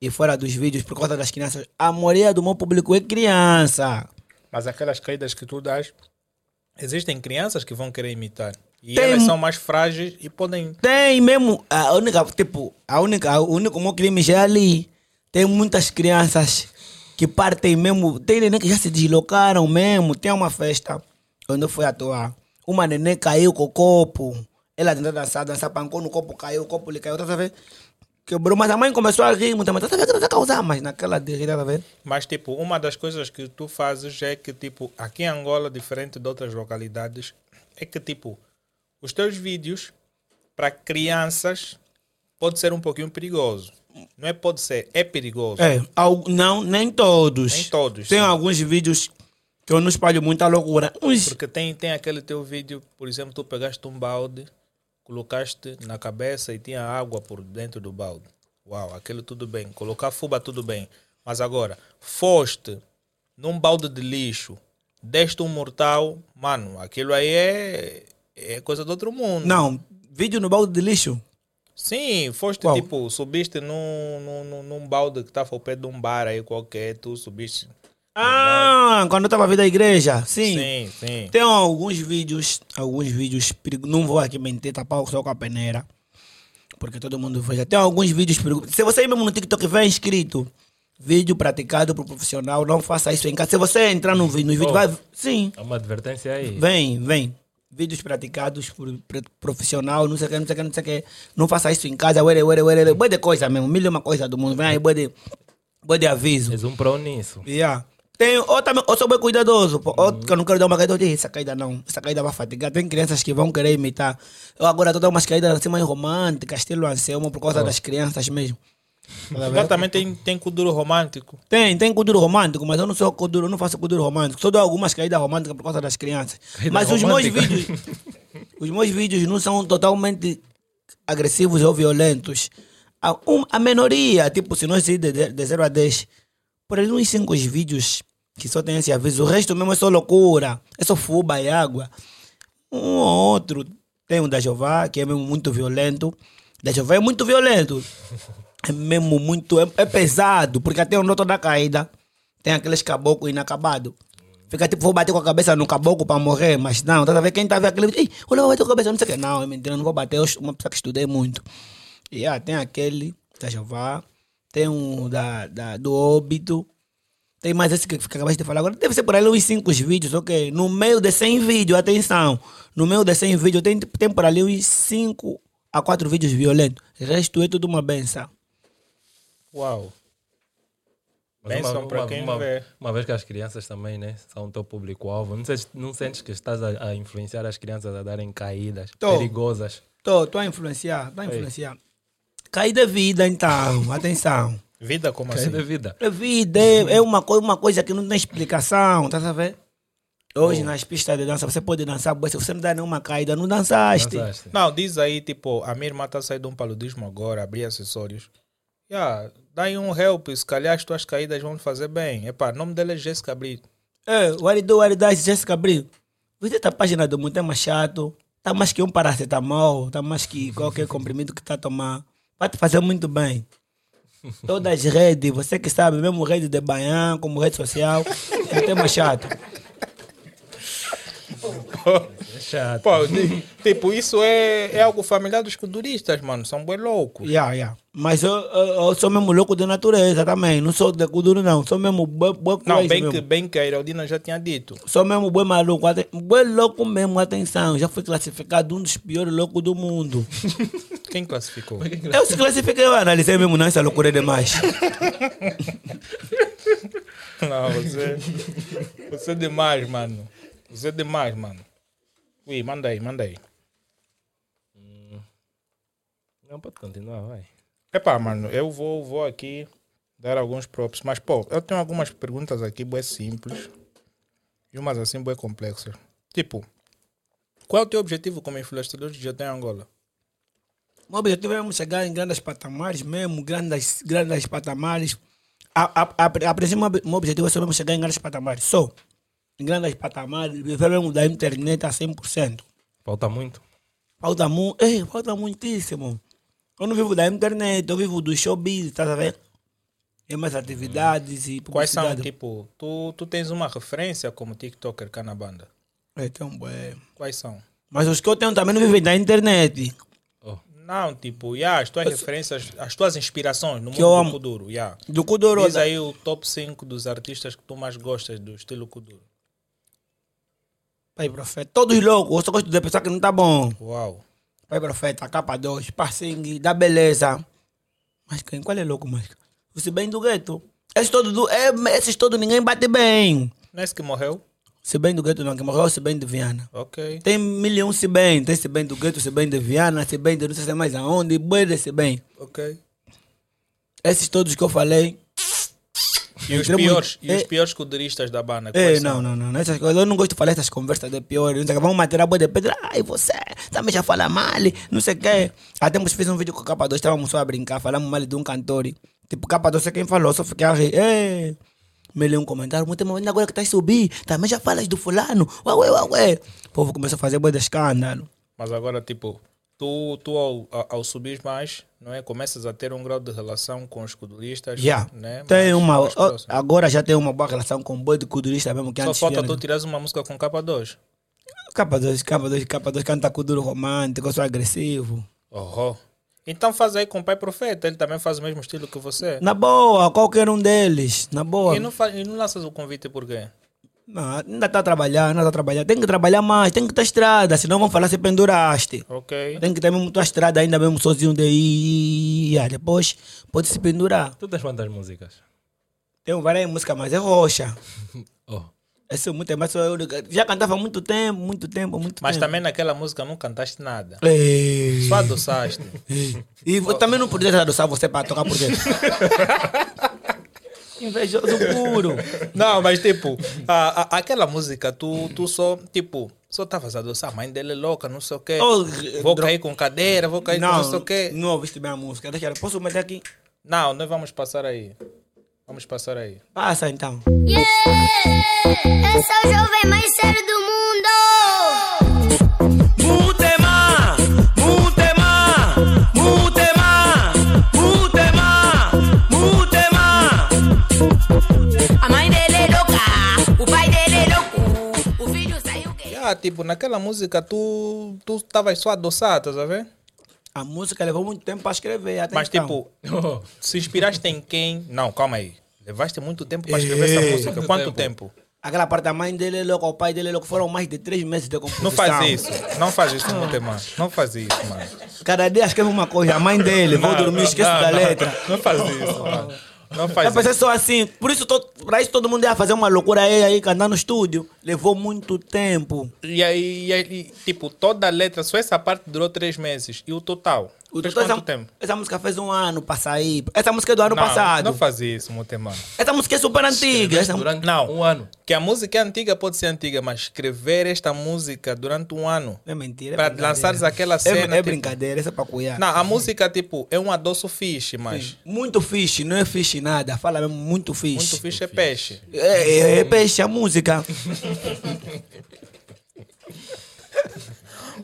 e fora dos vídeos por causa das crianças. A maioria do meu público é criança. Mas aquelas caídas que tu dás, existem crianças que vão querer imitar. E Tem- elas são mais frágeis e podem. Tem mesmo, a única, tipo, a única, o único meu crime já é ali. Tem muitas crianças que partem mesmo, tem neném que já se deslocaram mesmo. Tem uma festa onde eu fui atuar. Uma neném caiu com o copo. Ela tentou dançar, dançar, pancou no copo, caiu, o copo lhe caiu, tá a ver? Quebrou, mas a mãe começou a rir, muito, mas tá ver que causar, mas naquela de rir, tá ver? Mas, tipo, uma das coisas que tu fazes é que, tipo, aqui em Angola, diferente de outras localidades, é que, tipo, os teus vídeos para crianças pode ser um pouquinho perigoso. Não é pode ser, é perigoso. É, não, nem todos. Nem todos, Tem sim. alguns vídeos que eu não espalho muita loucura. Uns, Porque tem, tem aquele teu vídeo, por exemplo, tu pegaste um balde, colocaste na cabeça e tinha água por dentro do balde. Uau, aquilo tudo bem. Colocar fuba, tudo bem. Mas agora, foste num balde de lixo, deste um mortal, mano, aquilo aí é, é coisa do outro mundo. não, vídeo no balde de lixo. Sim, foste Qual? tipo, subiste num, num, num balde que estava ao pé de um bar aí qualquer, tu subiste. Ah, quando eu estava vindo da igreja, sim. Sim, sim. Tem alguns vídeos, alguns vídeos, perigo- não vou aqui mentir, tapar só com a peneira, porque todo mundo veja. Tem alguns vídeos perigosos. Se você ir mesmo no TikTok vem escrito, vídeo praticado por profissional, não faça isso em casa. Se você entrar no vídeo, nos vídeos, Oh. vai, sim, Há uma advertência aí. vem, vem. Vídeos praticados por pre- profissional, não sei o que, não sei o que, não sei o que. Não faça isso em casa, uere, uere, uere, uere. de coisa mesmo, mil e uma coisa do mundo. Vem aí, boi de, boi de aviso. És um pro nisso. Yeah. Tem, ou também, ou sou bem cuidadoso, pô. ou que eu não quero dar uma caída, eu digo, essa caída não, essa caída vai fatigar. Tem crianças que vão querer imitar. Eu agora estou dando umas caídas assim mais românticas, estilo Anselmo, por causa das crianças mesmo. Tá vendo? Exatamente, tem, tem kuduro romântico. Tem, tem kuduro romântico, mas eu não sou kuduro, não faço kuduro romântico. Só dou algumas caídas românticas por causa das crianças. Caída mas os meus romântica? vídeos, (laughs) os meus vídeos não são totalmente agressivos ou violentos. A, um, a minoria, tipo, se nós ir de, de, de 0 a 10, por ali uns 5 vídeos que só tem esse aviso. O resto mesmo é só loucura, é só fuba e água. Um ou outro. Tem um da Jeová, que é mesmo muito violento. Da Jeová é muito violento. (laughs) É mesmo muito. É, é pesado, porque até o noto da caída tem aqueles caboclos inacabados. Fica tipo, vou bater com a cabeça no caboclo para morrer, mas não, tá a ver? Quem tá vendo aquele "Ei, olha, vou bater com a cabeça, não sei o que. Não, é mentira, não vou bater, eu uma pessoa que estudei muito. E ah, tem aquele da Jeová, tem um da, da, do óbito, tem mais esse que que acabaste de falar agora. Deve ser por ali uns 5 vídeos, ok? No meio de 100 vídeos, atenção. No meio de 100 vídeos, tem, tem por ali uns 5 a 4 vídeos violentos. O resto é tudo uma benção. Uau. Mas para quem uma, vê. uma vez que as crianças também né, são o teu público-alvo, não, sentes- não sentes que estás a, a influenciar as crianças a darem caídas Tô. perigosas? Tô a influenciar, tô a influenciar. Caída é vida, então, (laughs) atenção. Vida como Caída é assim? vida. É vida, é, é uma, coi- uma coisa que não tem explicação, tá a ver? Hoje nas pistas de dança você pode dançar, mas se você não dá nenhuma caída, não dançaste. Dançaste. Não, diz aí, tipo, a minha irmã está saindo de um paludismo agora, abrir acessórios. Yeah, dá aí um help, se calhar as tuas caídas vão te fazer bem. Epá, o nome dela é Jéssica Brito. É, what it do, what it does, Jessica Brito. Visita a página do Mutema Chato. Tá mais que um paracetamol, tá mais que qualquer comprimido que tá a tomar. Vai te fazer muito bem. Todas as redes, você que sabe, mesmo rede de Baian, como rede social, Mutema Chato. É chato. Pô, ti- tipo, isso é, é algo familiar dos kuduristas, mano. São bem loucos. Yeah, yeah. Mas eu, eu, eu sou mesmo louco de natureza também. Não sou de Kuduro, não. Sou mesmo boi, boi Não, bem mesmo. que, bem que a Iraldina já tinha dito. Sou mesmo boi maluco. Boi louco mesmo, atenção. Já fui classificado um dos piores loucos do mundo. (laughs) Quem classificou? Eu se classifiquei, eu analisei mesmo, não, essa loucura é demais. (laughs) Não, você. Você é demais, mano. Você é demais, mano. Ui, manda aí, manda aí. Não, pode continuar, vai. Epá, mano, eu vou, vou aqui dar alguns props. Mas, pô, eu tenho algumas perguntas aqui, bem simples. E umas assim, bem complexas. Tipo, qual é o teu objetivo como influenciador de em Angola? O meu objetivo é chegar em grandes patamares mesmo, grandes, grandes patamares. A, a, a, a princípio, o meu objetivo é só mesmo chegar em grandes patamares. Só. Em grandes patamares, viver mesmo da internet a 100%. Falta muito. Falta muito, ei, falta muitíssimo. Eu não vivo da internet, eu vivo do showbiz, tá a ver? É mais atividades e Quais são, tipo, tu, tu tens uma referência como TikToker cá na banda? Então, é. Quais são? Mas os que eu tenho também não vivem da internet. Não, tipo, yeah, as tuas referências, as tuas inspirações no mundo eu do amo. Kuduro, yeah. Do Kuduro. Diz aí o top 5 dos artistas que tu mais gostas do estilo Kuduro. Pai Profeta. Todos loucos, eu só gosto de pessoa que não tá bom. Uau. Pai Profeta, capa 2, Passing, da beleza. Mas quem? Qual é louco mais? Você bem do gueto. Esses todos, do, é, esses todos ninguém bate bem. Não é esse que morreu? Se bem do gueto não, que morreu se bem de Viana. Ok. Tem mil um se bem. Tem se bem do gueto, se bem de Viana, se bem de não sei se é mais aonde, bem desse bem. Ok. Esses todos que eu falei. E os piores, e os piores kuduristas da banda? É, não, não, não, não. Essas eu não gosto de falar essas conversas de pior. Não sei o que, Vamos matar a boa de pedra. Ai, você também já fala mal, não sei o que. Até nós fizemos um vídeo com o Capa 2, estávamos só a brincar, falamos mal de um cantor. Tipo, Capa 2 é quem falou, só fiquei a rir. É. Me leu um comentário, muito bem, agora que estás a subir, também já falas do fulano. Ué, ué, ué, ué. O povo começou a fazer boa de escândalo. Mas agora, tipo, tu, tu ao, ao, subir mais, não é? Começas a ter um grau de relação com os kuduristas, Já. né? Tem mais- uma. mais ó, próximo. Agora já tem uma boa relação com o boi de kudurista mesmo que Só antes. falta tu tirares uma música com capa 2. Capa 2, capa 2, capa 2, canta kuduro romântico, eu sou agressivo. Oh, Então faz aí com o Pai Profeta, ele também faz o mesmo estilo que você. Na boa, qualquer um deles. Na boa. E não, faz, e não lanças o convite por quê? Não, ainda está a trabalhar, ainda está a trabalhar. Tem que trabalhar mais, tem que ter estrada, senão vão falar se penduraste. Ok. Tem que ter mesmo tua estrada ainda mesmo sozinho ir. ah, Depois pode se pendurar. Tu tens quantas músicas? Tem várias músicas, mas é roxa. (laughs) Oh. Esse é muito, mas eu já cantava há muito tempo, muito tempo, muito Mas tempo. também naquela música não cantaste nada. Ei. Só adoçaste. E eu também não podia adoçar você para tocar por dentro. (laughs) Invejoso puro. (laughs) Não, mas tipo, a, a- aquela música, tu, tu só, tipo, só estavas a adoçar. A mãe dele é louca, não sei o quê. Oh, vou dro- cair com cadeira, vou cair com Não, não sei o quê. não ouviste bem a música. Deixa, eu- posso meter aqui? Não, nós vamos passar aí. Vamos passar aí. Passa então. Yeah! Esse é o jovem mais sério do Ah, tipo, naquela música tu tu estavas só a adoçar, estás a ver? A música levou muito tempo para escrever. Até Mas então. tipo, (laughs) se inspiraste em quem? Não, calma aí. Levaste muito tempo para escrever Ei. essa música. Quanto Quanto tempo? tempo? Aquela parte da mãe dele é louca, o pai dele é louco. Foram mais de três meses de composição. Não faz isso. Não faz isso, Mutema. Não faz isso, mano. Cada dia escreve uma coisa. A mãe dele, vou dormir, não, esqueço não, da letra. Não faz isso, mano. Não faz isso. só assim. Por isso, to, pra isso todo mundo ia fazer uma loucura aí, aí cantar no estúdio. Levou muito tempo. E aí, e aí, tipo, toda a letra, só essa parte durou três meses. E o total? O Fez quanto essa, tempo? essa música fez um ano pra sair. Essa música é do ano não, passado. Não faz isso, Mutema. Essa música é super antiga. Essa, Durante Não. um ano. Que a música é antiga, pode ser antiga, mas escrever esta música durante um ano. é mentira. é Para brincadeira. lançares aquela É, cena. é tipo- brincadeira, isso é pra cuidar. Não, a música, tipo, é um adoço fixe, mas Muito fixe, não é fixe nada. Fala mesmo, muito fixe. muito fixe é peixe. É, é, é peixe a música. (laughs)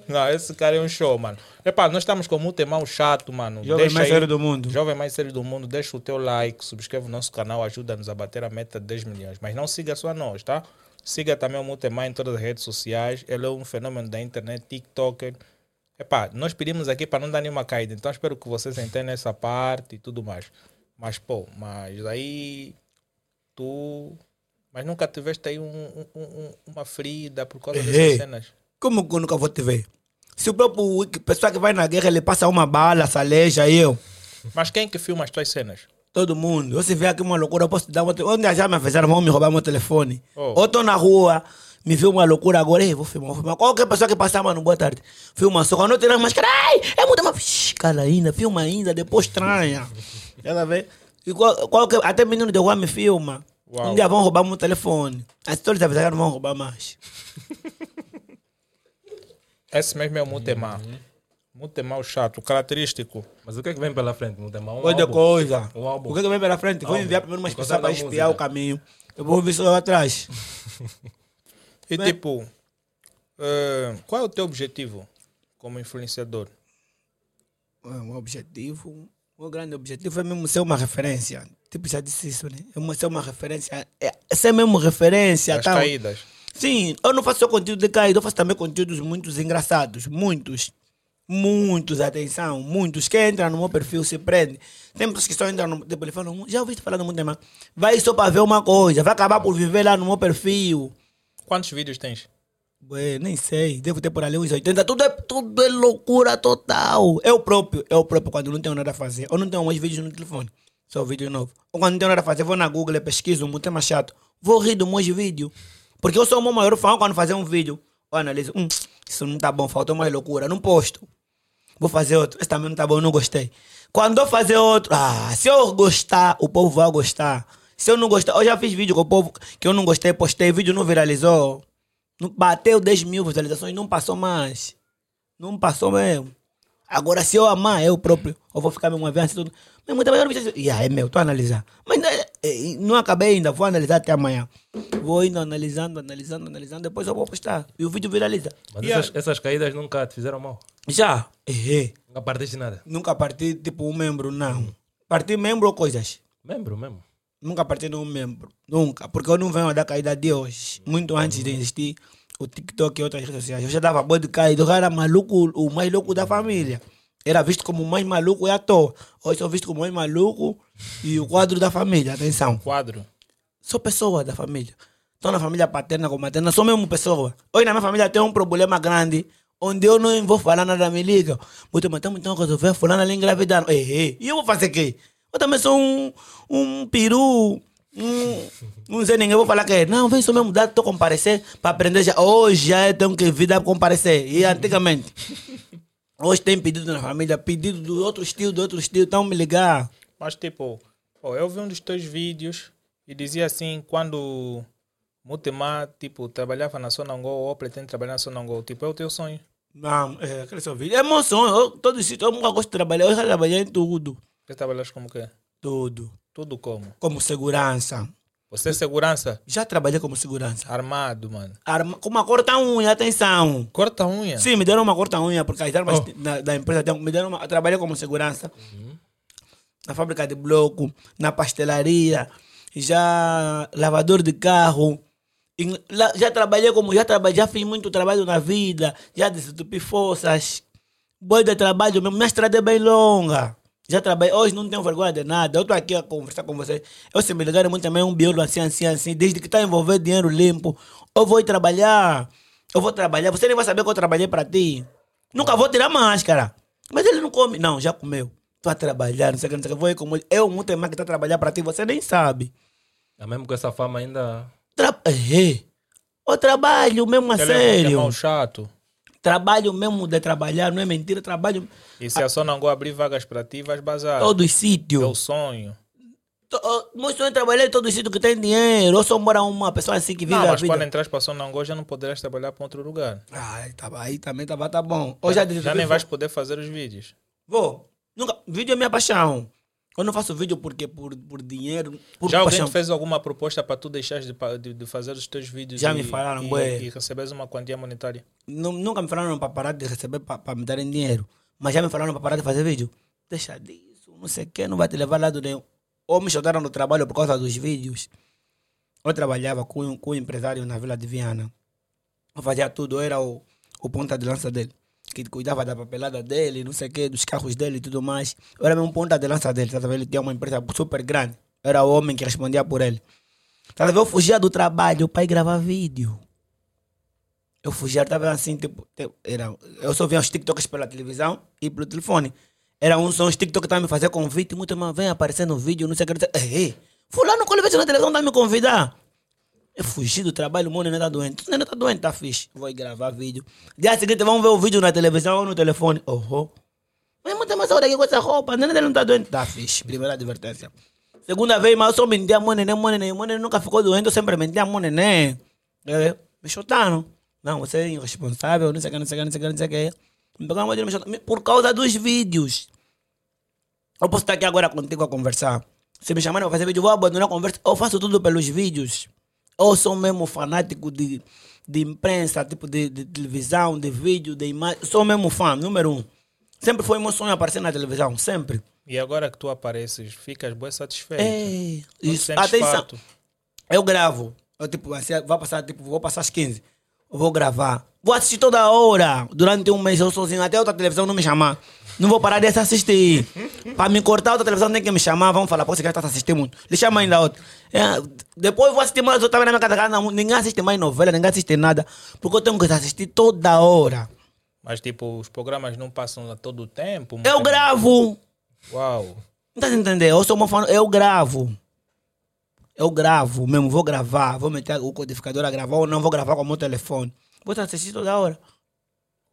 Não, esse cara é um show, mano. Epá, nós estamos com muito irmão chato, mano. Jovem Deixa mais aí- sério do mundo. Jovem mais sério do mundo, deixa o teu like, subscreve o nosso canal, ajuda-nos a bater a meta de 10 milhões. Mas não siga só nós, tá? Siga também o Mutemar em todas as redes sociais. Ele é um fenômeno da internet, TikToker. Epá, nós pedimos aqui para não dar nenhuma caída, então espero que vocês entendam essa parte e tudo mais. Mas, pô, mas aí tu. Mas nunca tiveste aí um, um- um- uma ferida por causa dessas cenas. Como que eu nunca vou te ver? Se o próprio pessoal que vai na guerra, ele passa uma bala, se aleja, eu. Mas quem que filma as tuas cenas? Todo mundo. Você vê aqui uma loucura, eu posso te dar uma... Onde já me avisaram, vão me roubar meu telefone. Oh. Ou tô na rua, me viu uma loucura agora, ei, vou filmar, vou filmar. Qualquer pessoa que passar, mano, boa tarde. Filma só, quando eu tirar a máscara, ai, é muito mais... Cara ainda, filma ainda, depois estranha. Já ver? E qual, qualquer, até menino de rua me filma. Uau. Um dia vão roubar meu telefone. As histórias avisaram, não vão roubar mais. Esse mesmo é o Mutemar. Uhum. Mutemar o chato, característico. Mas o que é que vem pela frente? Mal. Um Outra coisa. Um álbum. O que, que vem pela frente? Vou enviar primeiro umas pessoas para espiar o caminho. Eu vou ver só lá atrás. (laughs) E Bem- tipo, eh, qual é o teu objetivo como influenciador? Um objetivo, o grande objetivo é mesmo ser uma referência. Tipo, já disse isso, né? É uma- ser uma referência. É, é ser mesmo referência. As tal. caídas. Sim, eu não faço só conteúdo de caída, eu faço também conteúdos muito engraçados. Muitos. Muitos, atenção, muitos. Quem entra no meu perfil se prende. Tem pessoas que só entram no. Tipo, ele fala, já ouviste falar do muito tema? Vai só para ver uma coisa, vai acabar por viver lá no meu perfil. Quantos vídeos tens? Ué, nem sei, devo ter por ali uns 80. Tudo é, tudo é loucura total. Eu próprio, eu próprio, quando não tenho nada a fazer, eu não tenho mais vídeos no telefone, só vídeo novo. Ou quando não tenho nada a fazer, vou na Google, pesquiso um tema chato, vou rir do meus vídeo. Porque eu sou o meu maior fã quando fazer um vídeo. Eu analiso, hum, isso não tá bom, faltou mais loucura, não posto. Vou fazer outro, esse também não tá bom, não gostei. Quando eu fazer outro, ah, se eu gostar, o povo vai gostar. Se eu não gostar, eu já fiz vídeo com o povo que eu não gostei, postei, vídeo não viralizou. Não bateu 10 mil visualizações, não passou mais. Não passou mesmo. Agora, se eu amar eu próprio, eu vou ficar mesmo avançando tudo. Mas muita eu não é meu, tô a analisar. Mas não, é- é, não acabei ainda, vou analisar até amanhã. Vou indo analisando, analisando, analisando, depois eu vou postar. E o vídeo viraliza. Mas E a- essas, essas caídas nunca te fizeram mal. Já, errei. Nunca partiste nada. Nunca parti tipo um membro, não. Parti membro ou coisas. Membro mesmo. Nunca parti de um membro. Nunca. Porque eu não venho da caída de hoje. Muito antes de existir o TikTok e outras redes sociais. Eu já dava boi de caída. Eu era maluco, o mais louco da família. Era visto como o mais maluco e à toa. Hoje sou visto como o mais maluco e o quadro da família. Atenção. Quadro. Sou pessoa da família. Estou na família paterna com materna. Sou mesmo pessoa. Hoje na minha família tem um problema grande. Onde eu não vou falar nada, me liga. Muito, mas estamos então resolver. Fulano ali engravidando. Ei, ei. E eu vou fazer o quê? Eu também sou um, um peru. Um, não sei ninguém. Vou falar que não, vem só mesmo dar, estou comparecer para aprender já. Hoje já tenho que vir dar comparecer. E antigamente. Hoje tem pedido na família, pedido do outro estilo, do outro estilo. Então me ligar. Mas tipo, eu vi um dos teus vídeos e dizia assim, quando Mutemar, tipo, trabalhava na Sonangol ou pretende trabalhar na Sonangol, tipo, é o teu sonho. Não, é, aquele seu vídeo. É meu sonho. Eu, todo sítio, eu nunca gosto de trabalhar. Eu já trabalhei em tudo. Você trabalhas como quê? Tudo. Tudo como? Como segurança. Você é segurança? Já trabalhei como segurança. Armado, mano. Arma, com uma corta-unha, atenção. Corta a unha. Sim, me deram uma corta-unha, porque as armas da, da empresa tem- me deram uma, trabalhei como segurança. Na fábrica de bloco, na pastelaria, já lavador de carro. Em- lá- já trabalhei como, já trabalhei, já fiz muito trabalho na vida, já desentupi forças. Boi de trabalho mesmo, minha estrada é bem longa. Já trabalhei, hoje não tenho vergonha de nada. Eu estou aqui a conversar com vocês. Eu se me ligarem muito também um biólogo assim, assim, assim, desde que está envolvido dinheiro limpo, eu vou trabalhar. Eu vou trabalhar. Você nem vai saber que eu trabalhei para ti. Nunca vou tirar máscara. Mas ele não come. Não, já comeu. Estou a trabalhar, não sei o que, não sei o que. Vou ir com ele. Eu, muito mais que está a trabalhar para ti, você nem sabe. É mesmo com essa fama ainda. Tra... É. Eu trabalho mesmo a Ele é sério. um chato. Trabalho mesmo de trabalhar, não é mentira. Trabalho E se a Sonangol abrir vagas para ti, vais bazar. todos os É o sítios. sonho. To- Meu sonho é trabalhar em todo sítio que tem dinheiro. Eu só moro uma pessoa assim que vive Não, a mas vida. quando entras para Sonangol já não poderás trabalhar para outro lugar. Ai, tá, aí também tava, tá bom. Hoje já, Já nem vais poder fazer os vídeos. Vou. Nunca... Vídeo é minha paixão. Eu não faço vídeo porque por, por dinheiro, por Já alguém paixão. te fez alguma proposta para tu deixares de, de, de fazer os teus vídeos Já e, me falaram, e, bué. e receberes uma quantia monetária? Nu- Nunca me falaram para parar de receber, para me darem dinheiro. Mas já me falaram para parar de fazer vídeo. Deixa disso, não sei o que, não vai te levar lado nenhum. Ou me chutaram no trabalho por causa dos vídeos. Eu trabalhava com, um- com um empresário na Vila de Viana. Eu fazia tudo, eu era o, o ponta de lança dele. Que cuidava da papelada dele, não sei o que, dos carros dele e tudo mais. Eu era mesmo ponta de lança dele, tá? Ele tinha uma empresa super grande. Eu era o homem que respondia por ele. Tá? Eu fugia do trabalho para ir gravar vídeo. Eu fugia, estava assim, tipo, era, eu só via os TikToks pela televisão e pelo telefone. Era um só os TikTok que estavam me fazer convite, muito irmão, vem aparecer no vídeo, não sei o que. Ei, fulano, quando eu vejo na televisão, tá me convidar. Eu fugi do trabalho, o neném tá doente. O neném tá doente, tá fixe. Vou gravar vídeo. Dia seguinte, vamos ver o vídeo na televisão ou no telefone. Oh, oh. Mas muito mais hora aqui com essa roupa, neném não tá doente. Tá fixe, primeira advertência. Segunda vez, mas eu só mentia, meu neném, meu neném, meu neném nunca ficou doente, eu sempre mentia, meu neném. É, me chutaram. Não, você é irresponsável, não sei o que, não sei o que, não sei o que, não sei o que. Me pegaram, me chutaram. Por causa dos vídeos. Eu posso estar aqui agora contigo a conversar. Se me chamarem para fazer vídeo, vou abandonar a conversa. Eu faço tudo pelos vídeos. Eu sou mesmo fanático de, de imprensa, tipo de, de televisão, de vídeo, de imagem. Sou mesmo fã, número um. Sempre foi meu sonho aparecer na televisão, sempre. E agora que tu apareces, ficas bem satisfeito. É, Não isso. Atenção. farto? Eu gravo. Eu, tipo, assim, vai passar, tipo, vou passar às 15. Eu vou gravar. Vou assistir toda hora. Durante um mês eu sozinho, até outra televisão não me chamar. Não vou parar de assistir. Para me cortar, outra televisão tem que me chamar. Vamos falar, pô, você está assistindo muito. Lhe chama ainda outra. É, depois vou assistir mais, estava na minha casa, não, ninguém assiste mais novela, ninguém assiste nada. Porque eu tenho que assistir toda hora. Mas tipo, os programas não passam lá todo o tempo? Eu gravo. Uau. Não tá entendendo? Eu sou uma fã, eu gravo. Eu gravo mesmo, vou gravar, vou meter o codificador a gravar ou não vou gravar com o meu telefone. Vou assistir toda hora.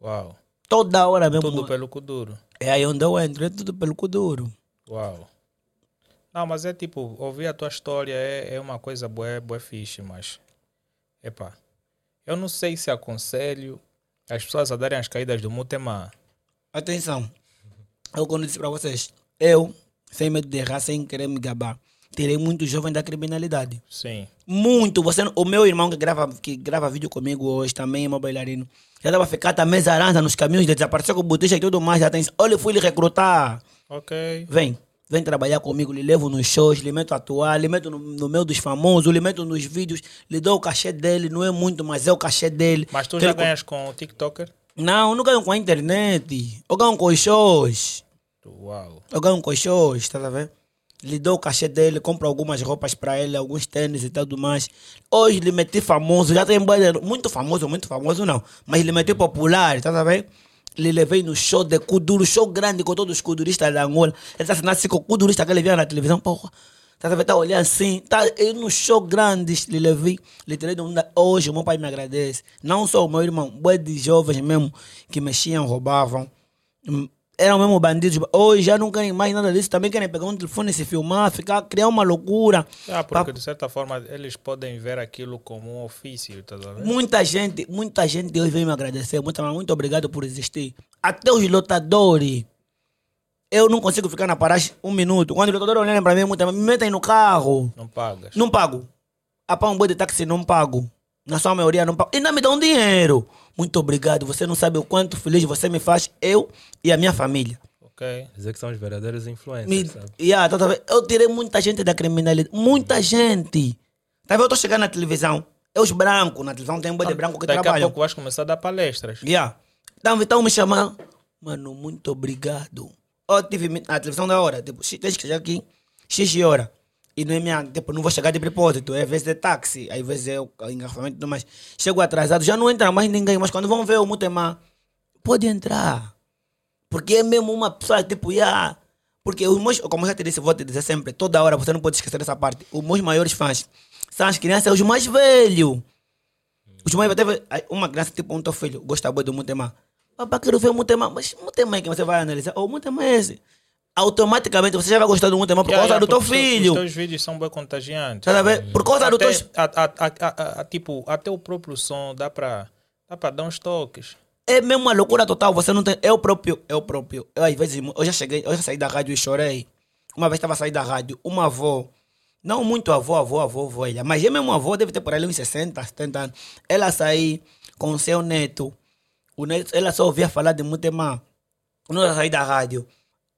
Uau. Toda hora mesmo. Tudo pelo Kuduro. É aí onde eu entro, é tudo pelo Kuduro. Uau. Não, mas é tipo, ouvir a tua história é, é uma coisa boa, boa fixe, mas. Epá. Eu não sei se aconselho as pessoas a darem as caídas do Mutema. Atenção. Eu quando disse para vocês, eu, sem medo de errar, sem querer me gabar, tirei muito jovem da criminalidade. Sim. Muito. Você, o meu irmão que grava, que grava vídeo comigo hoje também é meu bailarino. Já estava a ficar também zaranda nos caminhos, desapareceu com botija e tudo mais. Já tem, olha, fui lhe recrutar. Ok. Vem, vem trabalhar comigo, lhe levo nos shows, lhe meto a atuar, lhe meto no, no meio dos famosos, lhe meto nos vídeos, lhe dou o cachê dele, não é muito, mas é o cachê dele. Mas tu já ganhas com o TikToker? Não, não ganho com a internet. Eu ganho com os shows. Uau. Eu ganho com os shows, tá a ver? Lhe dou o cachê dele, compro algumas roupas para ele, alguns tênis e tudo mais. Hoje lhe meti famoso, já tem muito famoso, muito famoso não, mas lhe meti popular, tá a ver? Lhe levei no show de Kuduro, show grande com todos os kuduristas da Angola. Ele tá assinando com o kudurista que ele via na televisão, porra. Tá ver? Tá olhando assim, tá eu no show grande, lhe levei, lhe tirei de onda. Hoje meu pai me agradece. Não só o meu irmão, boi de jovens mesmo que mexiam, roubavam. Eram mesmo bandidos. Hoje já não querem mais nada disso. Também querem pegar um telefone e se filmar, ficar, criar uma loucura. Ah, porque Pa- de certa forma eles podem ver aquilo como um ofício, tá vendo? Muita gente, muita gente hoje vem me agradecer. Muito, muito obrigado por existir. Até os lotadores. Eu não consigo ficar na paragem um minuto. Quando os lotadores olharem para mim, muito, me metem no carro. Não pagas. Não pago. A pão boi de táxi não pago. Na sua maioria não pago. E ainda me dão dinheiro. Muito obrigado. Você não sabe o quanto feliz você me faz, eu e a minha família. Ok. Dizer que são os verdadeiros influencers, Me, sabe? yeah, tá, tá eu tirei muita gente da criminalidade. Muita gente. Tá vendo? Eu tô chegando na televisão. É os brancos. Na televisão tem um boi de branco que Daqui a trabalham. pouco vais começar a dar palestras. Yeah. Então, então me chamando. Mano, muito obrigado. Eu tive na televisão da hora. Tipo, "Xi, tens que chegar aqui. X de hora. E não é minha. Tipo, não vou chegar de propósito. É vezes é táxi. Às vezes é o engarrafamento e tudo mais. Chego atrasado. Já não entra mais ninguém. Mas quando vão ver o Mutema, pode entrar. Porque é mesmo uma pessoa, tipo, yeah. Porque os meus, como eu já te disse, vou te dizer sempre, toda hora, você não pode esquecer dessa parte. Os meus maiores fãs são as crianças, os mais velhos. Os mais teve uma criança, tipo, um teu filho, gosta muito do Mutema. Papai, quero ver o Mutema. Mas Mutema é que você vai analisar. O Mutema é esse. Automaticamente você já vai gostar do Mutema por Yeah, causa yeah, do teu filho. Os teus vídeos são bem contagiantes. Tá? Por causa do teu. a, a, a, a- a- tipo, até o próprio som dá pra, dá pra dar uns toques. É mesmo uma loucura total. Você não tem. Eu próprio, eu próprio. Eu às vezes, eu já cheguei, eu já saí da rádio e chorei. uma vez estava sair da rádio, uma avó, não muito avó, avó, avó, velha, mas é mesmo avó, deve ter por ali uns 60, 70 anos. Ela saiu com o seu neto, o neto, ela só ouvia falar de Mutemá. Quando ela saiu da rádio,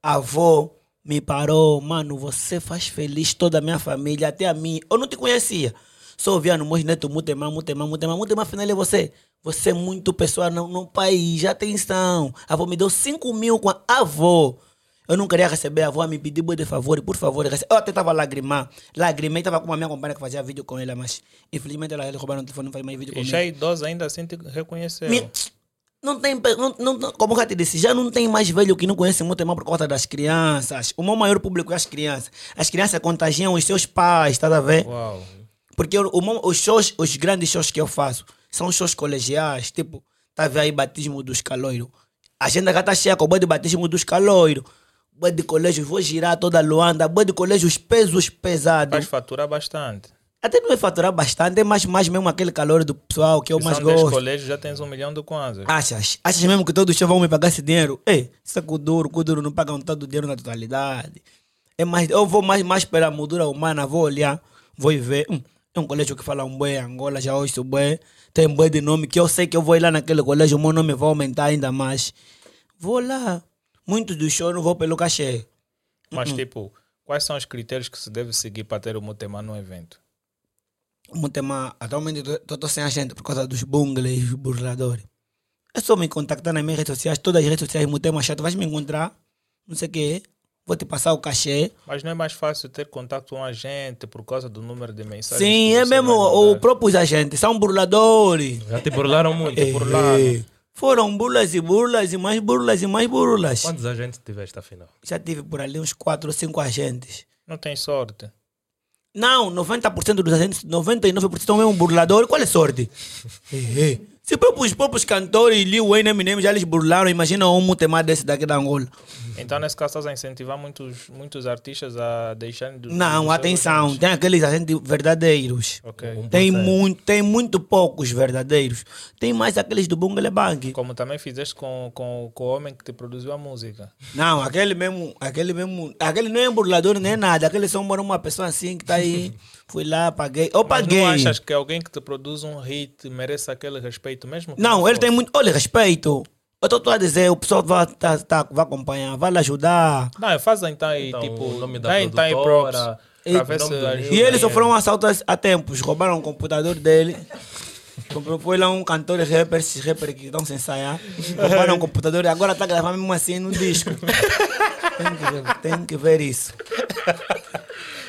a avó me parou, mano, você faz feliz toda a minha família, até a mim. Eu não te conhecia. Só ouvia no meu neto Mutemá, Mutemá, Mutemá, Mutemá, afinal é você. Você é muito pessoa no, no país, atenção. A avó me deu 5 mil com a avó. Eu não queria receber, a avó me pediu de favor, por favor. Eu até estava a lagrimar. Lagrimei, estava com uma minha companheira que fazia vídeo com ela, mas infelizmente ela roubaram o telefone, não faz mais vídeo E comigo. já é idosa ainda assim te reconheceu. Me- Não tem, não, não, como eu já te disse, já não tem mais velho que não conhece muito mais por conta das crianças. O meu maior público é as crianças. As crianças contagiam os seus pais, tá a ver? Uau. Porque o, o os shows, os grandes shows que eu faço, são shows colegiais, tipo, tá a ver aí batismo dos caloiros. A agenda já tá cheia com o boi de batismo dos caloiros. Boi de colégios, vou girar toda a Luanda, boi de colégios pesos pesados. Faz faturar bastante. Até não é faturar bastante, é mais, mais mesmo aquele calor do pessoal que eu mais são 10 gosto. colégios, já tens um milhão de kwanzas. Achas? Achas mesmo que todos os shows vão me pagar esse dinheiro? Ei, isso é Kuduro, Kuduro não pagam todo o dinheiro na totalidade. É mais, eu vou mais, mais pela moldura humana, vou olhar, vou ver. Hum, é um colégio que fala um boi, Angola, já ouço boi. Tem boi de nome que eu sei que eu vou ir lá naquele colégio, o meu nome vai aumentar ainda mais. Vou lá. Muitos dos shows não vou pelo cachê. Mas, tipo, quais são os critérios que se deve seguir para ter o Mutema no evento? Um tema, atualmente eu estou sem a gente por causa dos bungles, os burladores. É só me contactar nas minhas redes sociais, todas as redes sociais, Mutema Chato, vais me encontrar, não sei o quê, vou te passar o cachê. Mas não é mais fácil ter contato com a gente por causa do número de mensagens? Sim, é mesmo, vai o mandar? próprios agentes são burladores. Já te burlaram muito. Eh, eh, Foram burlas e burlas e mais burlas e mais burlas. Quantos agentes tiveste afinal? Já tive por ali uns 4 ou 5 agentes. Não tem sorte. Não, 90% dos agentes, 99% são mesmo burladores. Qual é a sorte? Se próprios, próprios cantores, Lil Wayne, Eminem, já eles burlaram, imagina um mutemar desse daqui da Angola. Então, nesse caso, estás a incentivar muitos, muitos artistas a deixarem de. Não, atenção, tem aqueles agentes verdadeiros. Ok. Um Tem 1%. muito, tem muito poucos verdadeiros. Tem mais aqueles do Bungle Bank. Como também fizeste com, com, com o homem que te produziu a música. Não, aquele mesmo, aquele mesmo, aquele não é burlador nem nada, aquele só mora uma pessoa assim que tá aí, (laughs) fui lá, paguei, eu Mas paguei. não achas que alguém que te produz um hit merece aquele respeito mesmo? Não, ele fosse? tem muito, olha, respeito. Eu estou a dizer, o pessoal vai, tá, tá, vai acompanhar, vai lhe ajudar. Não, faz então aí, Então, tipo, o nome da dá então aí props. o ver se ajuda E ele sofreu um assalto há- há tempos, roubaram o computador dele. (laughs) Comprou- Foi lá um cantor rapper, esses rappers que estão sem ensaiar. Roubaram o computador e agora está gravando mesmo assim no disco. (laughs) tem, que ver, tem que ver isso.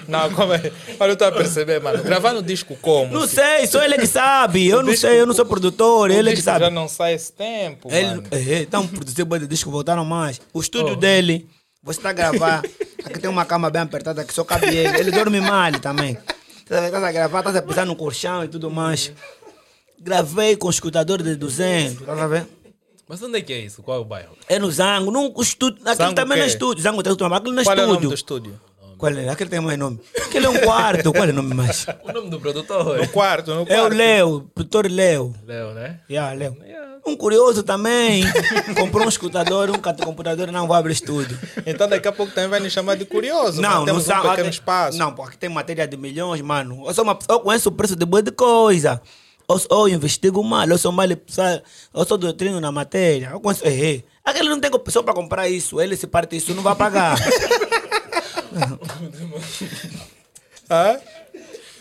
Não, como é? Olha, eu estou a perceber, mano. Gravando disco como? Não Se- sei, só ele que sabe. Eu não disco- sei, eu não sou produtor, o ele que disco sabe. já não sai esse tempo, Ele, mano. é, então, produziu boi de disco, voltaram mais. O estúdio dele, você está a gravar. Aqui tem uma cama bem apertada que só cabe ele. Ele dorme mal também. Está a gravar, está a pisar no colchão e tudo mais. Gravei com escutador de 200, tá a ver? Mas onde é que é isso? Qual é o bairro? É no Zango, num estúdio. Aquele Zango também o não é estúdio. Zango tem outro nome, aquele não é Qual é o nome estúdio. do estúdio? Qual é? Aquele tem mais nome. Aquele é um quarto. Qual é o nome mais? O nome do produtor? No quarto, no quarto. É o Leo, produtor Leo. Leo, né? Yeah, Leo. Um curioso também. Comprou um escutador, um computador, não vai abrir estúdio. Então daqui a pouco também vai nos chamar de curioso. Não, mano. não um sabe. pequeno espaço. Não, porque tem matéria de milhões, mano. Eu, sou uma, eu conheço o preço de boa de coisa. Eu, eu investigo mal, eu sou mal, eu sou doutrino na matéria. Eu conheço, errei. Aquele não tem pessoa para comprar isso, ele se parte isso, não vai pagar. (laughs) Hã?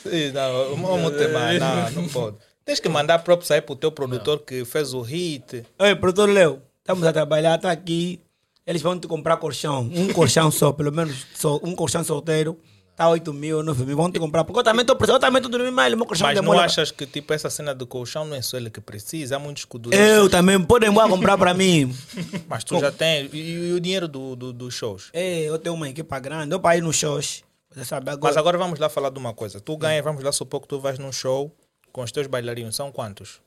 Sim, não, o meu tema, não, não pode. Tens que mandar props aí pro teu produtor que fez o hit. Ei, produtor Leo, estamos a trabalhar, tá aqui. Eles vão te comprar colchão. Um colchão só, pelo menos só, um colchão solteiro. Tá 8 mil, 9 mil. Vão te comprar. Porque eu também estou precisando, eu também estou dormindo mal. Meu colchão Mas não demora. achas que tipo essa cena do colchão não é só ele que precisa? Há muitos coduros. Eu também, podem embora comprar para mim. (laughs) Mas tu já tens. E, e o dinheiro do, do- dos shows? Ei, eu tenho uma equipa grande. Eu para ir nos shows. Sabe, agora. Mas agora vamos lá falar de uma coisa. Tu ganhas, vamos lá supor que tu vais num show com os teus bailarinos. São quantos?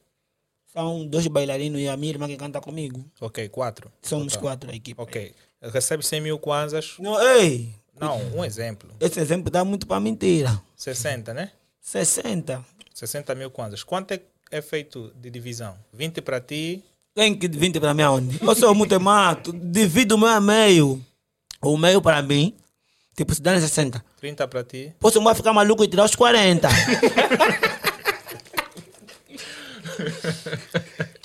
São dois bailarinos e a minha irmã que canta comigo. Ok, quatro. Somos Total. quatro a equipe. Ok. Recebe 100 mil kwanzas. Não, ei, Não, um exemplo. esse exemplo dá muito para mentira. 60, né? 60. 60 mil kwanzas. Quanto é, é feito de divisão? 20 para ti. Tem que 20 para mim aonde? Eu sou muito mato. Divido o meu a meio. O meio para mim. Tipo, se dá 60. 30 para ti. Posso mais ficar maluco e tirar os 40. (laughs)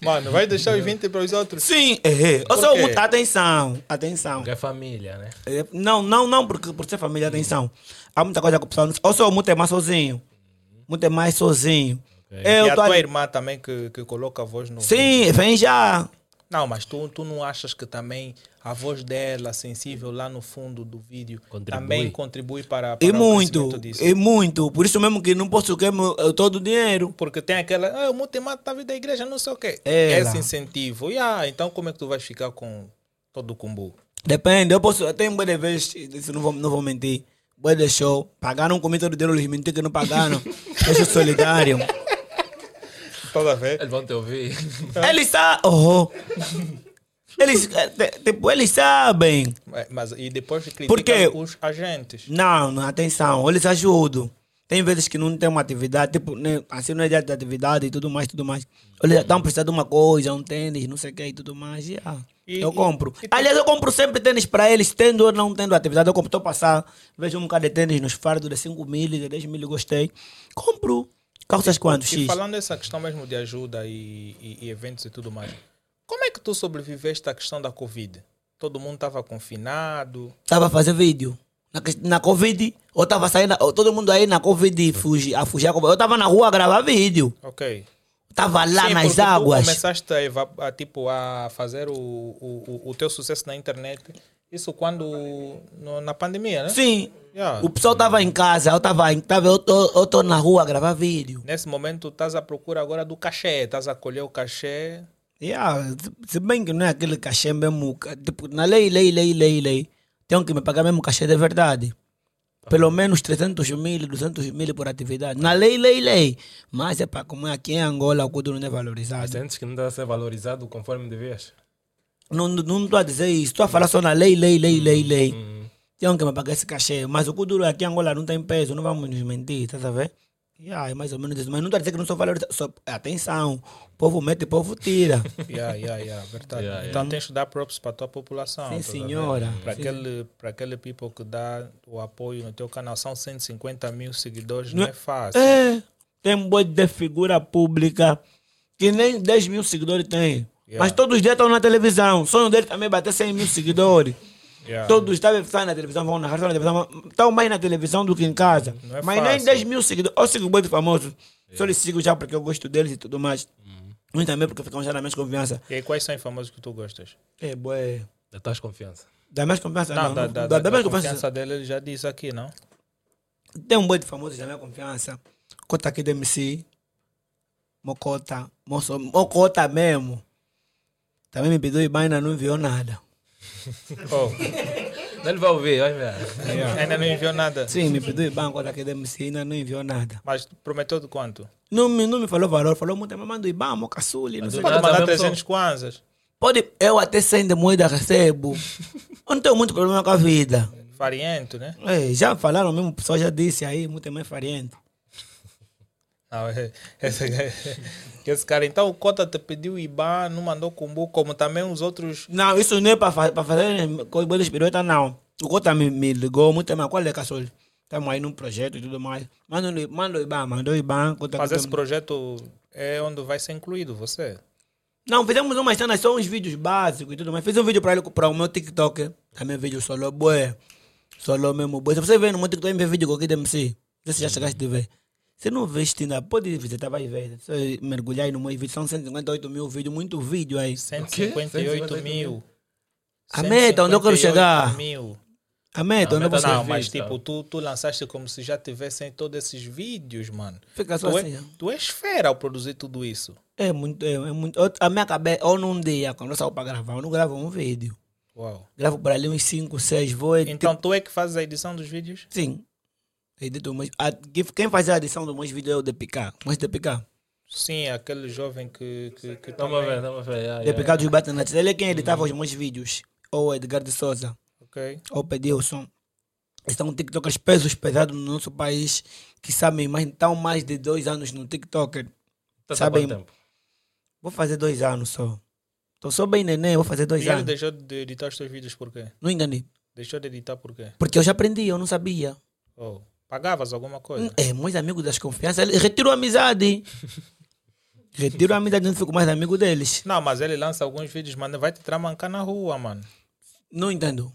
Mano, vai deixar os 20 para os outros? Sim, é. Ou sou quê? muito. Atenção, atenção. Porque é família, né? É, Não, não, não, porque por ser família, atenção. Há muita coisa que o pessoal não. Ou sou muito é mais sozinho. Muito é mais sozinho. Eu e a tua ali- irmã também que, que coloca a voz no. Sim, vem já. Não, mas tu, tu não achas que também a voz dela, sensível lá no fundo do vídeo, Contribui. também contribui para, para E o muito, crescimento disso? e muito. Por isso mesmo que não posso queimar eh, todo o dinheiro. Porque tem aquela, ah, o Mutemata está vindo da igreja, não sei o quê. É, Esse lá. incentivo. E, ah, então como é que tu vais ficar com todo o cumbu? Depende, eu posso. Eu tenho boas vezes, isso não vou, não vou mentir. Boa de show. Pagaram comigo todo o dinheiro, eles mentiram que não pagaram. (laughs) Eu sou solidário. Toda vez. Eles vão te ouvir. (laughs) Eles sabem. Oh. Eles, eh, te- tipo, eles sabem. Mas, e depois criticam Por quê? os agentes. Não, não, atenção, eles ajudam. Tem vezes que não tem uma atividade, tipo, né, assim não é dia de atividade e tudo mais, tudo mais. Eles estão precisando de uma coisa, um tênis, não sei o que e tudo mais. E, ah, E- eu compro. e Aliás, eu compro sempre tênis para eles, tendo ou não tendo atividade. Eu compro, estou passar, vejo um bocado de tênis nos fardos de 5 mil, de 10 mil, gostei. Compro. Calças quanto? E X. falando dessa questão mesmo de ajuda e, e- e eventos e tudo mais, como é que tu sobreviveste à questão da Covid? Todo mundo estava confinado. Tava a fazer vídeo. Na, na Covid, eu tava saindo, todo mundo aí na Covid fugi, a fugir. a Covid. Eu tava na rua a gravar vídeo. Ok. Tava lá Sim, nas porque tu águas. começaste a, a, tipo, a fazer o, o- o teu sucesso na internet. Isso quando. no- na pandemia, né? Sim. Yeah. O pessoal tava em casa, eu tava, em- tava eu, tô, eu tô na rua a gravar vídeo. Nesse momento, estás à procura agora do cachê. Estás a colher o cachê. Yeah, se- bem que não é aquele cachê mesmo. Tipo, na lei, lei, lei, lei, lei. Tenho que me pagar mesmo cachê de verdade. Pelo menos 300 mil, 200 mil por atividade. Na lei, lei, lei. Mas é para como é aqui em Angola o cudo não é valorizado. Sentes que não está a ser valorizado conforme devias? Não estou não, tô a dizer isso. Estou a falar só na lei, lei, lei, lei, lei. Tenho que me pagar esse cachê. Mas o cudo aqui em Angola não tem peso. Não vamos nos mentir, tá a ver? Yeah, é mais ou menos isso. Mas não estou a dizer que não sou valorizado. Só, atenção. O povo mete, o povo tira. (laughs) Yeah, yeah, yeah, verdade. Yeah, então tens que dar props para a tua população. Sim, senhora. Para aquele, para aquele people que dá o apoio no teu canal, são 150 mil seguidores, não, é fácil. É, tem um boi de figura pública que nem 10 mil seguidores tem. Yeah. Mas todos os dias estão na televisão. O sonho dele também é bater 100 mil seguidores. Yeah. Todos estavam saem na televisão, vão na rádio, estão na televisão. Estão mais na televisão do que em casa. É Mas nem fácil. 10 mil seguidores. Eu sigo boi de famoso. Só lhes sigo já porque eu gosto deles e tudo mais. Uhum. Muito também porque ficam já na minha confiança. E aí, quais são os famosos que tu gostas? É, boi. Da tua confiança. Da minha confiança, Não, não. da, da, da, da, da confiança. confiança dele, ele já disse aqui, não? Tem um boi de famoso da minha confiança. Cota aqui do MC. Mocota. Mocota mesmo. Também me pediu e ainda não enviou nada. (laughs) Oh, Ele vai ouvir, vai ver. ainda não enviou nada. Sim, me pediu e aqui do MC ainda não enviou nada. Mas prometeu de quanto? Não me, não me falou valor, falou muito, mas manda o IBAN, mocaçuli, não sei o Pode mandar mesmo, 300 kwanzas. Pode, eu até 100 de moeda recebo. (laughs) Eu não tenho muito problema com a vida. Fariento, né? É, já falaram mesmo, o pessoal já disse aí, muito é mais fariento. Não, é- esse, esse cara, então o Cota te pediu IBAN, não mandou combo, como também os outros. Não, isso não é para fa pra fazer coisa espiritual, não. O Cota me, me ligou muito, mas qual é, Caçol? Estamos aí num projeto e tudo mais. Manda, o- manda o IBAN, mandou o IBAN. Cota Mas esse tem- projeto é onde vai ser incluído você. Não, fizemos umas cenas, só uns vídeos básicos e tudo mais. Fiz um vídeo para ele, para o meu TikTok. Também vídeo solo boé. Solo mesmo boé. Se você vê no meu TikTok, vê vídeo com aqui MC. Não sei se já chegaste a ver. Se não veste ainda, pode visitar, vai ver. Só mergulhar aí no meu vídeo. São 158 mil vídeos, muito vídeo aí. 158 mil. A meta, onde eu quero 158 chegar? Mil. A meta, onde meta você... não. Não, mas tipo, tu, tu lançaste como se já tivessem todos esses vídeos, mano. Fica só Tu assim. é, tu és fera ao produzir tudo isso. É muito, é, é muito. eu- A minha cabeça, ou num dia, quando eu saio para gravar, eu não gravo um vídeo. Uau. Gravo por ali uns 5, 6, vou. Então tu é que fazes a edição dos vídeos? Sim. Edito, mas a- que- quem faz a edição do meus vídeos é o DPK. Mas DPK. Sim, aquele jovem que, que, que Estamos a ver, também... estamos a ver. yeah, yeah. DPK dos Batanats. Ele é quem editava os meus vídeos. Ou o Edgar de Souza. Ok. Ou o Pedilson. Estão TikTokers pesos pesados no nosso país que sabem mais, estão mais de dois anos no TikToker. Tá há sabem- tempo? Vou fazer dois anos só. Estou só bem neném, vou fazer dois E ele anos. deixou de editar os teus vídeos por quê? Não entendi. Deixou de editar por quê? Porque eu já aprendi, eu não sabia. Oh, pagavas alguma coisa? É, meus amigos das confianças, ele retirou a amizade. (laughs) Retirou a amizade, não fico mais amigo deles. Não, mas ele lança alguns vídeos, mano. Vai te tramancar na rua, mano. Não entendo.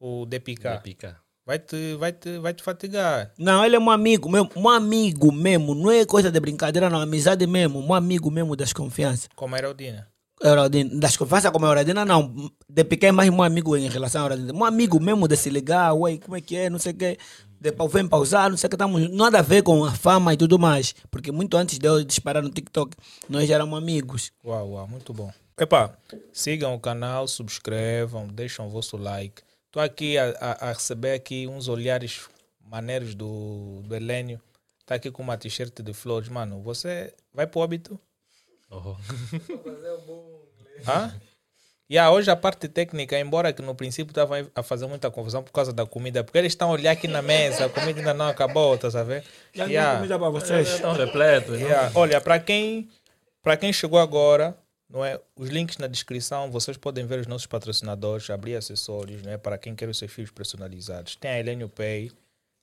O DPK. Pica. Vai te, vai te, vai te fatigar. Não, ele é um amigo mesmo, um amigo mesmo, não é coisa de brincadeira, não, amizade mesmo, um amigo mesmo das confianças. Como era o Dina. Eurodina, das confianças como Eurodina, não, de pequeno é mais um amigo em relação a Eurodina, um amigo mesmo de se ligar, ué, como é que é, não sei o que, de pau- vem pausar, não sei o que, estamos, nada a ver com a fama e tudo mais, porque muito antes de eu disparar no TikTok, nós já éramos amigos. Uau, uau, muito bom. Epá, sigam o canal, subscrevam, deixem o vosso like. Estou aqui a, a- a receber aqui uns olhares maneiros do, do Helênio. Está aqui com uma t-shirt de flores. Mano, você vai pro óbito? Oh. Hã? Yeah, hoje a parte técnica, embora que no princípio estava a fazer muita confusão por causa da comida, porque eles estão a olhar aqui na mesa, a comida ainda não acabou, tá a ver? Yeah. para vocês. Estão repletos. não? Yeah. Olha, para quem, para quem chegou agora, não é? Os links na descrição, vocês podem ver os nossos patrocinadores, abrir acessórios, não é? Para quem quer os seus fios personalizados. Tem a Elenio Pay,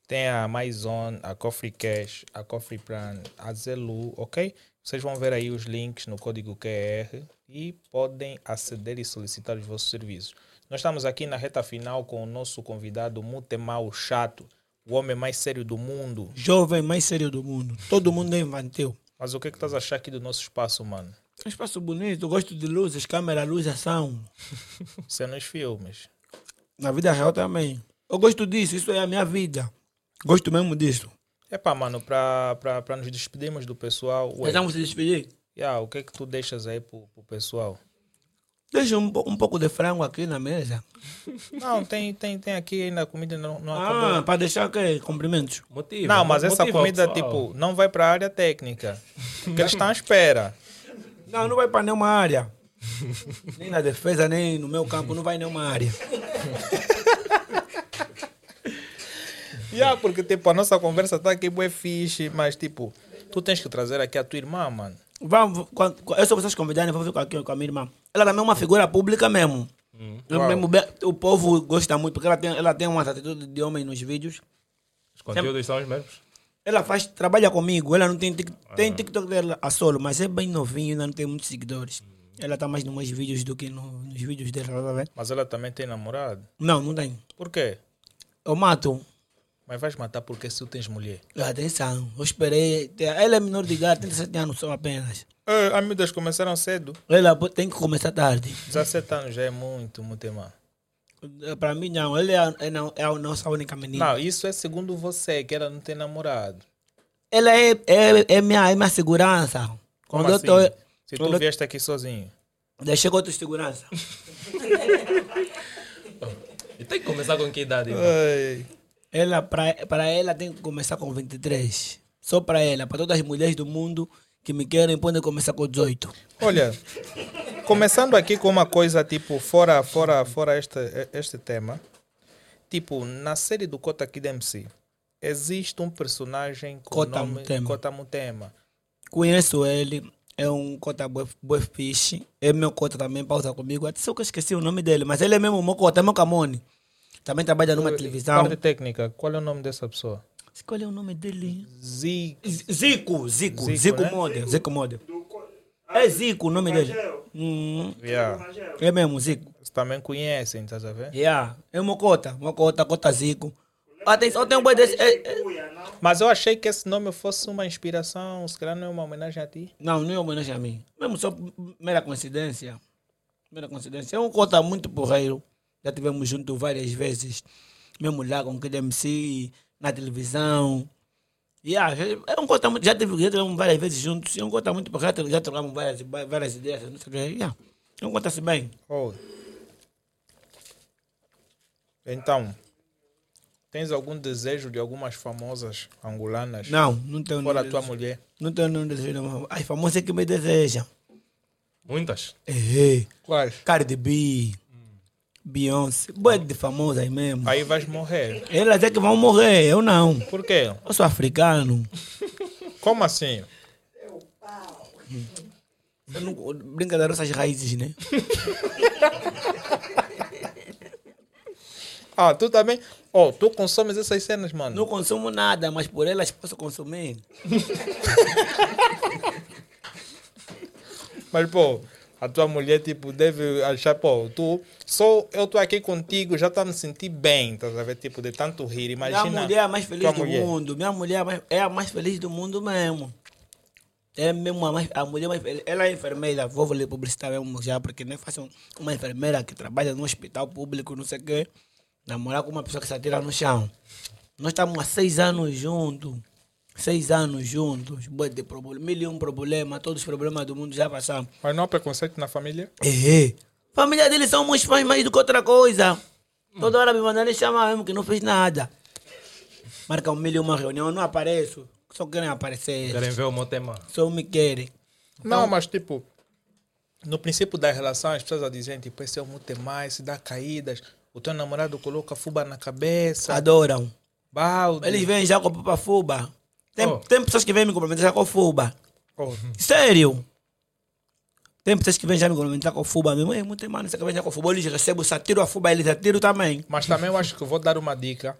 tem a MyZone, a Coffee Cash, a Coffee Plan, a Zelu, ok? Vocês vão ver aí os links no código QR e podem aceder e solicitar os vossos serviços. Nós estamos aqui na reta final com o nosso convidado Mutemau Chato, o homem mais sério do mundo. Jovem mais sério do mundo, todo mundo é infantil. Mas o que é que estás a achar aqui do nosso espaço, mano? Um espaço bonito, gosto de luzes, câmera, luz, ação. (laughs) Isso é nos filmes. Na vida real também. Eu gosto disso, isso é a minha vida. Gosto mesmo disso. Epá, mano, para pra, pra nos despedirmos do pessoal, ué, Então se despedir. yeah, o que é que tu deixas aí pro, pro pessoal? Deixa um, um pouco de frango aqui na mesa. Não, tem, tem, tem aqui ainda a comida não, não Ah, acabou. para deixar que cumprimentos. Motiva, Não, mas essa motiva o comida, pessoal. tipo, não vai pra área técnica. Porque eles estão à espera. Não, não vai para nenhuma área. nem na defesa, nem no meu campo, não vai nenhuma área. (laughs) Yeah, porque, tipo, a nossa conversa tá aqui bué fixe, mas, tipo, tu tens que trazer aqui a tua irmã, mano. Vamos, quando, eu só vocês convidarem, vou ficar aqui com a minha irmã. Ela também é uma figura pública mesmo. Uau. mesmo o povo gosta muito, porque ela tem, ela tem uma atitude de homem nos vídeos. Os conteúdos são os mesmos. Ela faz, trabalha comigo, ela não tem, tic- tem TikTok dela a solo, mas é bem novinho, ainda não tem muitos seguidores. Ela tá mais nos meus vídeos do que no- nos vídeos dela, tá vendo? Mas ela também tem namorado. Não, não tem. Por quê? Eu mato. Mas vais matar porque se tu tens mulher. Atenção, eu esperei. Ela é menor de idade, 37 anos só apenas. É, as miúdas começaram cedo. Ela tem que começar tarde. 17 anos já é muito, muito irmão. Eh, Para mim, não. Ela é a, é não- é a nossa única menina. Não, isso é segundo você, que ela não tem namorado. Ela é, é, é, minha, é minha segurança. Como Quando assim? eu tô. Se tu vieste aqui sozinho. Deixei com outra segurança. (laughs) E tem que começar com que idade? irmão? Ela, para, ela, tem que começar com 23. Só para ela. Para todas as mulheres do mundo que me querem, podem começar com 18. Olha, começando aqui com uma coisa tipo fora fora fora este este tema. Tipo, na série do Kota Kid MC, existe um personagem com Kota nome Mutema. Kota Mutema. Conheço ele. É um bué fixe. É meu cota também, pausa comigo. Até só que eu esqueci o nome dele. Mas ele é mesmo meu cota, é meu camone. Também trabalha numa televisão. Parte técnica, qual é o nome dessa pessoa? Qual é o nome dele? Z. Z- Zico, Zico, Zico, Zico, né? Model, Zico Model. É Zico o nome dele. Hum, Yeah. é mesmo, Zico. Vocês também conhecem, estás a ver? Yeah. É uma cota, uma cota, cota Zico. Atenção, tem um boi desse. é- é- Mas eu achei que esse nome fosse uma inspiração, se calhar não é uma homenagem a ti. Não, não é homenagem a mim. Mesmo só mera coincidência. Mera coincidência. É um cota muito porreiro. Já tivemos junto várias vezes. Mesmo lá com aquele MC, na televisão. Yeah, é um cota muito. Já, tive, já tivemos várias vezes juntos. É um cota muito porreiro. Já trocamos várias, várias ideias. Não sei o quê. Yeah. É um cota-se bem. Oh. Então, tens algum desejo de algumas famosas angolanas? Não, não tenho Fora a tua desejo. mulher. Não tenho nenhum desejo. Não. As famosas que me desejam. Muitas. É, Quais? Cardi B, Beyoncé. Boa de famosas mesmo. Aí vais morrer. Elas é que vão morrer, eu não. Por quê? Eu sou africano. Como assim? Eu não, brinca das nossas raízes, né? (laughs) Ah, tu também. Oh, tu consomes essas cenas, mano. Não consumo nada, mas por elas posso consumir. (laughs) Mas, pô, a tua mulher, tipo, deve achar, pô, tu. Só eu tô aqui contigo, já tá me sentir bem, tá a ver? Tipo, de tanto rir. Imagina. Minha mulher é a mais feliz do mulher. mundo. Minha mulher é a mais, é a mais feliz do mundo mesmo. É mesmo a, mais, a mulher mais feliz. Ela é enfermeira, vou lhe publicitar mesmo já, porque não é fácil uma enfermeira que trabalha no hospital público, não sei o quê, namorar com uma pessoa que se atira no chão. Nós estamos há seis anos juntos. Seis anos juntos. Boa de problema, mil e um problemas, todos os problemas do mundo já passamos. Mas não há preconceito na família? É. Família deles são uns fãs mais do que outra coisa. Toda hora me mandam chamar mesmo que não fez nada. Marca um mil e uma reunião, eu não apareço. Só querem aparecer. Querem ver o meu tema? Só me querem. Não, mas tipo, no princípio da relação, as pessoas dizem, tipo, esse é o muito mais, se dá caídas, o teu namorado coloca fuba na cabeça, Adoram. balde. Eles vêm já com a fuba. Tem, Oh. tem pessoas que vêm me cumprimentar com fuba. Oh, Sério. Tem pessoas que vêm já me cumprimentar com fuba mesmo. É muito mano, você que vem já com fuba. Eles recebem, se atiro a fuba, eles atiram também. Mas também eu acho que vou dar uma dica.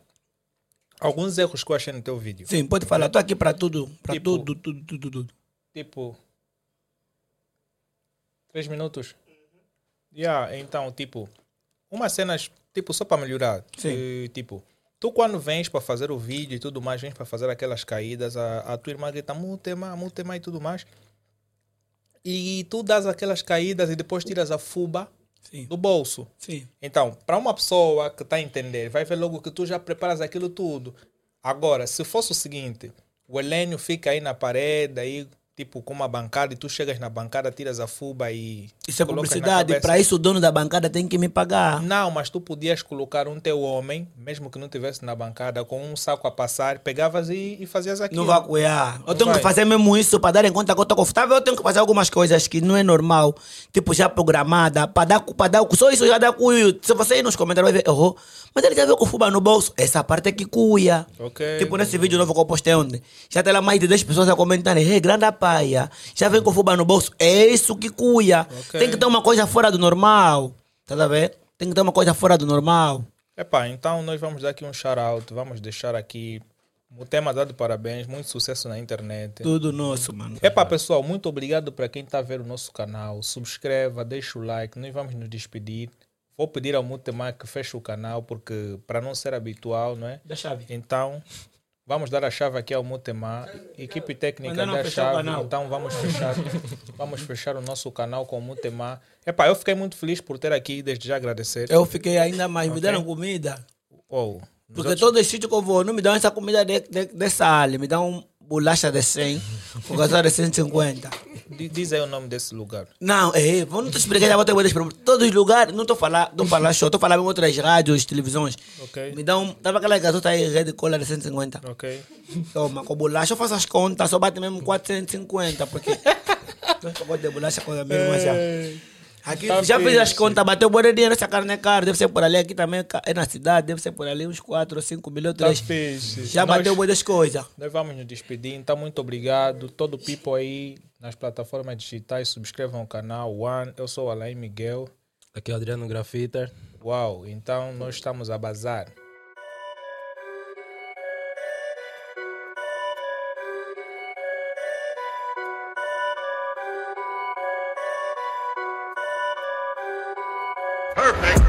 Alguns erros que eu achei no teu vídeo. Sim, pode falar. Estou aqui para tudo. Para Tipo- tudo, tudo, tudo, tudo. Tipo. Três minutos? Yeah, então, tipo. Umas cenas, tipo, só para melhorar. Sim. Eh, tipo, tu quando vens para fazer o vídeo e tudo mais, vens para fazer aquelas caídas, a, a tua irmã grita mutema, mutema e tudo mais. E tu dás aquelas caídas e depois tiras a fuba Sim, do bolso. sim. Então, para uma pessoa que está a entender, vai ver logo que tu já preparas aquilo tudo. Agora, se fosse o seguinte, o Helênio fica aí na parede, aí, tipo, com uma bancada, e tu chegas na bancada, tiras a fuba e. Isso é publicidade. Para isso, o dono da bancada tem que me pagar. Não, mas tu podias colocar um teu homem, mesmo que não tivesse na bancada, com um saco a passar, pegavas e, e fazias aquilo. Não vai apoiar. Eu tenho vai. que fazer mesmo isso para dar em conta que eu estou confortável. Eu tenho que fazer algumas coisas que não é normal. Tipo, já programada. Para dar, para dar, só isso já dá cuio. Se você ir nos comentários, vai ver, errou. Mas ele já viu com fuba no bolso. Essa parte é que cuia. Ok. Tipo, nesse vídeo novo que eu postei ontem. Já tem lá mais de 10 pessoas a comentarem. Hey, grande paia. Já vem com o fuba no bolso. É isso que cuia. Ok. Tem que ter uma coisa fora do normal. Tá a ver? Tem que ter uma coisa fora do normal. Epá, então nós vamos dar aqui um shout-out, vamos deixar aqui o tema dado parabéns, muito sucesso na internet. Tudo nosso, mano. Epá, pessoal, muito obrigado para quem está a ver o nosso canal. Subscreva, deixa o like, nós vamos nos despedir. Vou pedir ao Mutemar que feche o canal, porque para não ser habitual, não é? Da chave. Então, vamos dar a chave aqui ao Mutemar, equipe técnica da chave. canal. Então, vamos fechar, (laughs) vamos fechar o nosso canal com o Mutemar. Epá, eu fiquei muito feliz por ter aqui, desde já agradecer. Eu fiquei ainda mais. Me Ok. deram comida. Oh, Porque outros- todo sítio que eu vou, não me dão essa comida de, de, dessa área. Me dão bolacha de 100, o gasol de 150. di- diz aí o nome desse lugar. Não, é, vou não te explicar, já vou ter. Todos os lugares, não estou falando, não falar show, estou falando em outras rádios, televisões. Ok. Me dão, tava aquela gasota aí, rede cola de 150. Ok. Toma, com bolacha eu faço as contas, só bate mesmo 450, porque. (laughs) Eu gosto de bolacha com a minha irmã já. Aqui, Tá já fiz as contas, bateu bom dinheiro, essa carne é cara, deve ser por ali, aqui também é na cidade, deve ser por ali uns 4 ou 5 milhões, Tá 3. fixe. Já Nós- bateu boas das coisas. Nós vamos nos despedir, então muito obrigado. Todo o people aí nas plataformas digitais, subscrevam o canal One. Eu sou o Alain Miguel. Aqui é o Adriano Grafiter. Uau, então nós estamos a bazar. Perfect.